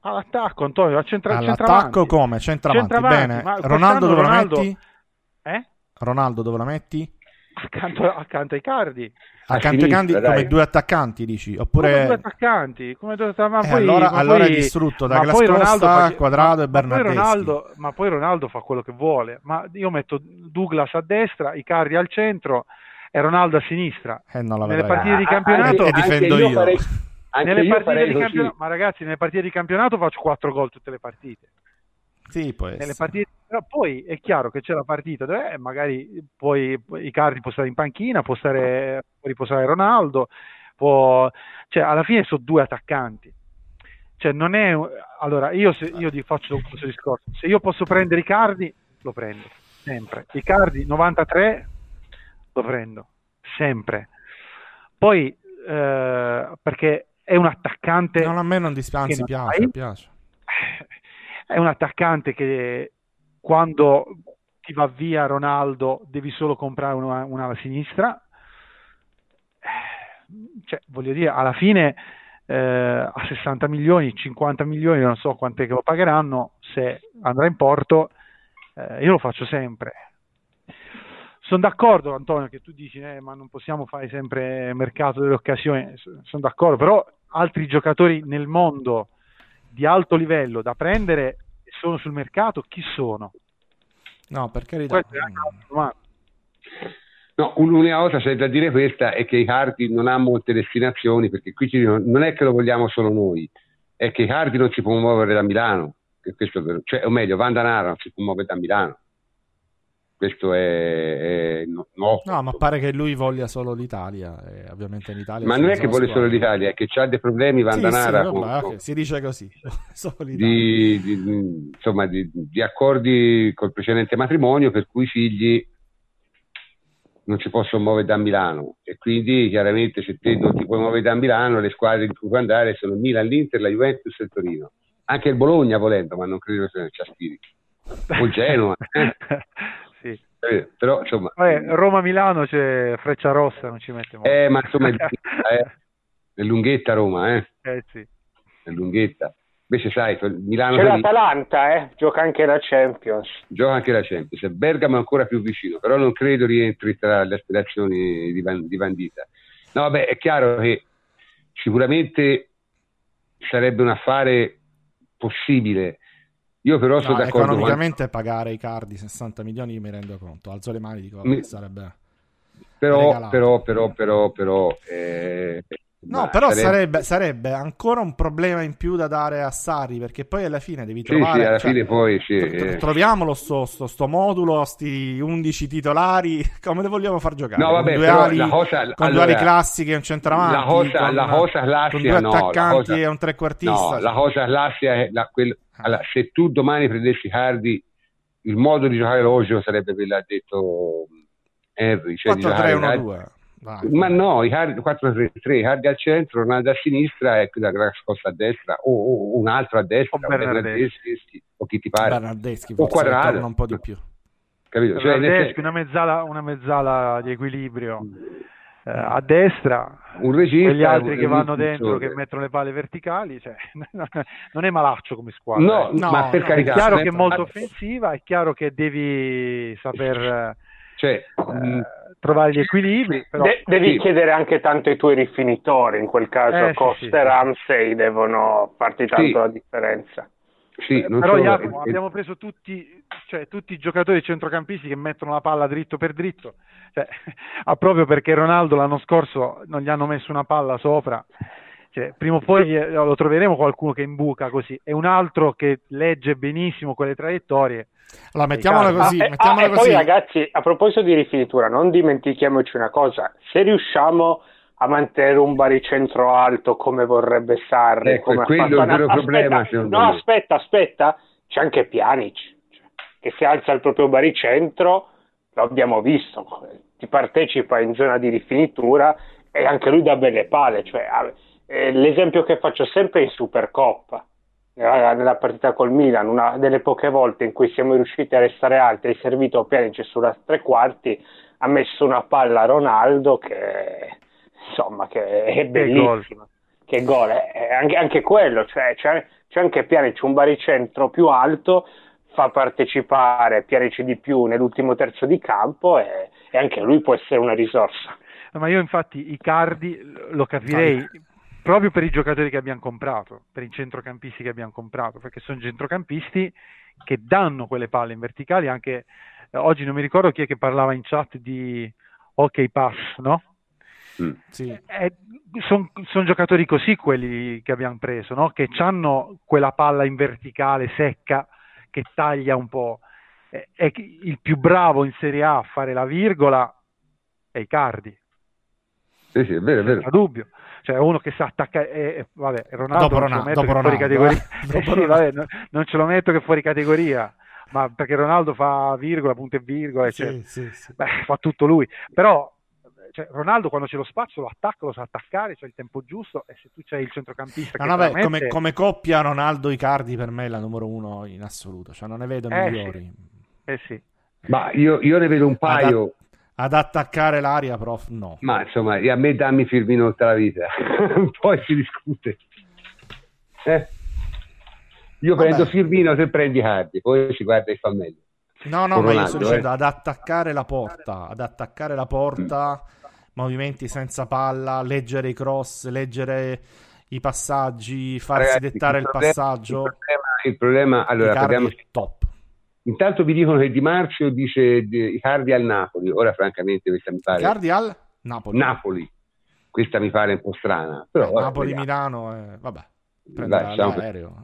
All'attacco, Antonio, a centra- All'attacco come? Centravanti, centravanti. bene. Ronaldo dove Ronaldo... lo metti? Eh? Ronaldo dove lo metti? Accanto, accanto ai cardi accanto ai come due attaccanti dici oppure come due attaccanti come due attaccanti eh, poi, allora, allora poi, è distrutto da Glass Costa, Quadrado e Bernardeschi ma poi, Ronaldo, ma poi Ronaldo fa quello che vuole ma io metto Douglas a destra Icardi al centro e Ronaldo a sinistra eh, nelle vedrei. partite di campionato e difendo io, io. Farei, nelle partite di campionato ma ragazzi nelle partite di campionato faccio 4 gol tutte le partite sì, può essere. Partite, però poi è chiaro che c'è la partita dove eh, magari poi Icardi può stare in panchina, può, stare, può riposare Ronaldo, può, cioè alla fine sono due attaccanti. Cioè non è, allora io, se, io ti faccio questo discorso, se io posso prendere Icardi, lo prendo, sempre. Icardi 93, lo prendo, sempre. Poi, eh, perché è un attaccante... Non a me non dispiace, piace, piace. È un attaccante che quando ti va via Ronaldo devi solo comprare una, una sinistra. Cioè, voglio dire, alla fine eh, a 60 milioni, 50 milioni, non so quante che lo pagheranno, se andrà in porto, eh, io lo faccio sempre. Sono d'accordo, Antonio, che tu dici, eh, ma non possiamo fare sempre mercato delle occasioni. Sono d'accordo, però altri giocatori nel mondo di alto livello da prendere sono sul mercato, chi sono? No, per carità. No, l'unica cosa c'è da dire questa è che i Cardi non ha molte destinazioni, perché qui non è che lo vogliamo solo noi, è che i Cardi non si può muovere da Milano, cioè, o meglio, Vandanara non si può muovere da Milano questo è, è no, no, no, ma pare che lui voglia solo l'Italia, e ovviamente in Italia. Ma non è che vuole solo l'Italia, è che ha dei problemi Vandanara. Sì, sì, vabbè, okay, si dice così. [LAUGHS] di, di, insomma, di, di, accordi col precedente matrimonio per cui i figli non si possono muovere da Milano e quindi chiaramente se te non ti puoi muovere da Milano le squadre in cui puoi andare sono il Milan, l'Inter, la Juventus e il Torino. Anche il Bologna volendo, ma non credo che ci aspiri. O il Genoa. [LAUGHS] Eh. Eh, però insomma Roma-Milano c'è Freccia Rossa non ci mette molto eh ma insomma è, [LAUGHS] è lunghetta Roma eh, eh sì. è lunghetta invece sai Milano c'è l'Atalanta eh? gioca anche la Champions gioca anche la Champions Bergamo è ancora più vicino però non credo rientri tra le aspirazioni di, Van, di Vandita no vabbè è chiaro che sicuramente sarebbe un affare possibile io però sono no, d'accordo. Economicamente quando... pagare i cardi 60 milioni io mi rendo conto. Alzo le mani e dico mi... sarebbe. Però, però, però, però, però, eh, No, però sarebbe... Sarebbe, sarebbe... ancora un problema in più da dare a Sari perché poi alla fine devi trovare. Sì, sì alla cioè, fine poi sì. Tro- troviamolo sto, sto, sto, modulo, sti 11 titolari. [LAUGHS] Come le vogliamo far giocare? No, vabbè, con due ali, cosa, con allora, due ali classiche e un centravanti. La cosa, con, la cosa classica, con due attaccanti no, e un trequartista. No, la cosa classica è la, quel, allora, se tu domani prendessi Cardi, il modo di giocare logico sarebbe quello che ha detto Henry. Cioè 4-3-1-2. Vai, ma no, i Hardy 4-3-3, Hardy al centro, Ronaldo a sinistra e la Grascossa a destra o, o, un altro a destra o, Bernardeschi. O chi ti pare. Bernardeschi o quadrato un po' di più. Capito? Cioè, Bernardeschi, una, mezzala, una mezzala di equilibrio. Eh, a destra un regista gli altri che vanno dentro che mettono le palle verticali cioè, [LAUGHS] non è malaccio come squadra no, eh. no ma per no, carità è chiaro che è molto offensiva è chiaro che devi saper cioè, eh, trovare gli equilibri. Però... De- devi sì. chiedere anche tanto ai tuoi rifinitori, in quel caso eh, Costa e sì, Ramsey devono farti tanto la differenza. Sì, eh, però Jacopo, abbiamo preso tutti, cioè, tutti, i giocatori centrocampisti che mettono la palla dritto per dritto, cioè, [LAUGHS] proprio perché Ronaldo l'anno scorso non gli hanno messo una palla sopra. Cioè, prima o poi eh, lo troveremo qualcuno che imbuca così, e un altro che legge benissimo quelle traiettorie allora, mettiamola così. Ah, mettiamola ah, così. poi, ragazzi, a proposito di rifinitura, non dimentichiamoci una cosa: se riusciamo a mantenere un baricentro alto come vorrebbe Sarri, ecco, come quello è il vero problema. No, me. aspetta, aspetta, c'è anche Pjanic cioè, che si alza il proprio baricentro, lo abbiamo visto, ti partecipa in zona di rifinitura e anche lui dà belle pale. Cioè, eh, l'esempio che faccio sempre è in Supercoppa nella partita col Milan, una delle poche volte in cui siamo riusciti a restare alti, è servito Pjanic sulla tre quarti, ha messo una palla a Ronaldo che insomma che è bellissima. Che gol, è anche, anche quello, cioè c'è, c'è anche Pjanic un baricentro più alto, fa partecipare Pjanic di più nell'ultimo terzo di campo e, e anche lui può essere una risorsa. Ma io infatti i cardi lo capirei proprio per i giocatori che abbiamo comprato, per i centrocampisti che abbiamo comprato, perché sono centrocampisti che danno quelle palle in verticali, anche eh, oggi non mi ricordo chi è che parlava in chat di ok pass, no? Mm. Sì. Eh, sono son giocatori così quelli che abbiamo preso, no? che hanno quella palla in verticale secca che taglia un po'. Eh, è il più bravo in Serie A a fare la virgola è Icardi. Sì, sì, è vero, è vero. Senza dubbio cioè uno che sa attaccare eh, vabbè Ronaldo dopo non Ronaldo, fuori categoria [LAUGHS] eh, sì, vabbè, no, non ce lo metto che fuori categoria ma perché Ronaldo fa virgola, punto e virgola sì, cioè, sì, sì. Beh, fa tutto lui però cioè, Ronaldo quando c'è lo spazio lo attacca, lo sa attaccare, c'è il tempo giusto e se tu c'hai il centrocampista no, vabbè, come, come, coppia Ronaldo Icardi per me è la numero uno in assoluto, cioè non ne vedo eh, migliori. Sì. Eh sì. Ma io, io, ne vedo un paio ad attaccare l'aria, prof, no. Ma insomma, a me dammi Firmino tutta la vita, [LAUGHS] poi si discute. Eh? Io Vabbè. prendo Firmino se prendi Hardy, poi si guarda e fa meglio. No, no, Con ma Ronaldo, io sto dicendo eh? ad attaccare la porta, ad attaccare la porta, mm. movimenti senza palla, leggere i cross, leggere i passaggi, farsi Ragazzi, dettare il, il problema, passaggio. Il problema, il problema allora, parliamo... top. Intanto vi dicono che Di Marzio dice Icardi al Napoli, ora francamente questa mi pare... Icardi al Napoli. Napoli, questa mi pare un po' strana. Però, eh, Napoli-Milano, eh, vabbè, prende l'aereo.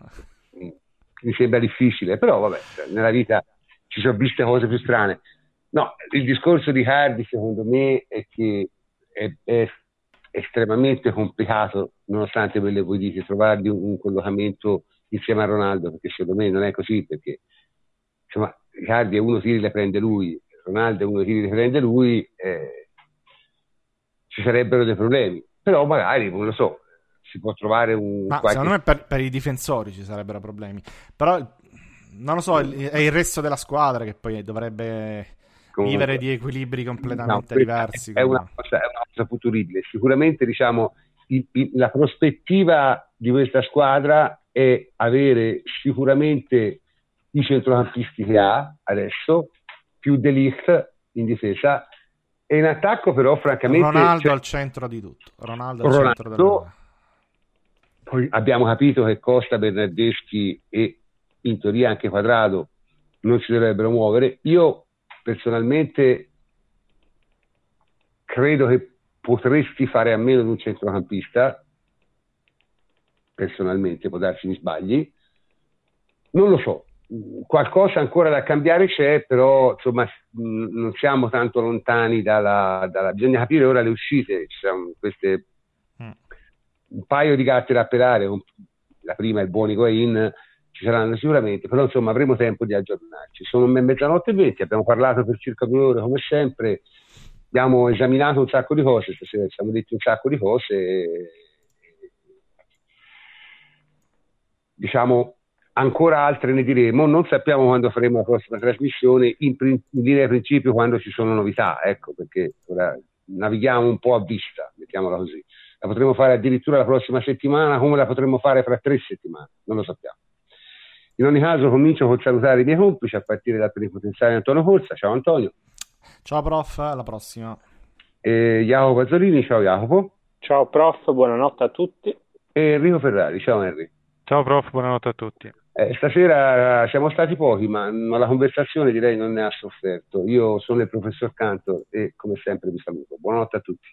Mi sembra difficile, però vabbè, cioè, nella vita ci sono viste cose più strane. No, il discorso di Cardi secondo me è che è, è estremamente complicato, nonostante quelle voi dite, trovargli un, un, collocamento insieme a Ronaldo, perché secondo me non è così, perché insomma, Cardi è uno tiri le prende lui, Ronaldo è uno tiri le prende lui, eh, ci sarebbero dei problemi. Però magari, non lo so, si può trovare un... Ma qualche... secondo me per, per, i difensori ci sarebbero problemi. Però, non lo so, è il resto della squadra che poi dovrebbe Comunque, vivere di equilibri completamente no, diversi. È una, cosa, è una, cosa, futuribile. Sicuramente diciamo, il, il, la prospettiva di questa squadra è avere sicuramente i centrocampisti che ha adesso, più Delict in difesa, e in attacco però francamente... Ronaldo cioè, al centro di tutto. Ronaldo al Ronaldo, centro del... Poi abbiamo capito che Costa, Bernardeschi e in teoria anche Quadrado non si dovrebbero muovere. Io personalmente credo che potresti fare a meno di un centrocampista, personalmente, può darsi mi sbagli, non lo so, qualcosa ancora da cambiare c'è, però insomma non siamo tanto lontani dalla, dalla... bisogna capire ora le uscite, ci sono queste mm. un paio di gatte da pelare, la prima è il buon Higuain, ci saranno sicuramente, però insomma avremo tempo di aggiornarci. Sono mezzanotte e venti, abbiamo parlato per circa due ore come sempre, abbiamo esaminato un sacco di cose, stasera ci siamo detti un sacco di cose. E, diciamo ancora altre ne diremo, non sappiamo quando faremo la prossima trasmissione, in, in linea di principio quando ci sono novità, ecco perché ora navighiamo un po' a vista, mettiamola così. La potremo fare addirittura la prossima settimana, come la potremo fare fra tre settimane, non lo sappiamo. In ogni caso comincio col salutare i miei complici a partire dal plenipotenziario Antonio Corsa. Ciao Antonio. Ciao prof, alla prossima. E Jacopo Pazzolini, ciao Jacopo. Ciao prof, buonanotte a tutti. E Enrico Ferrari, ciao Henry. Ciao prof, buonanotte a tutti. Eh, stasera siamo stati pochi, ma la conversazione direi non ne ha sofferto. Io sono il professor Canto e come sempre vi saluto. Buonanotte a tutti.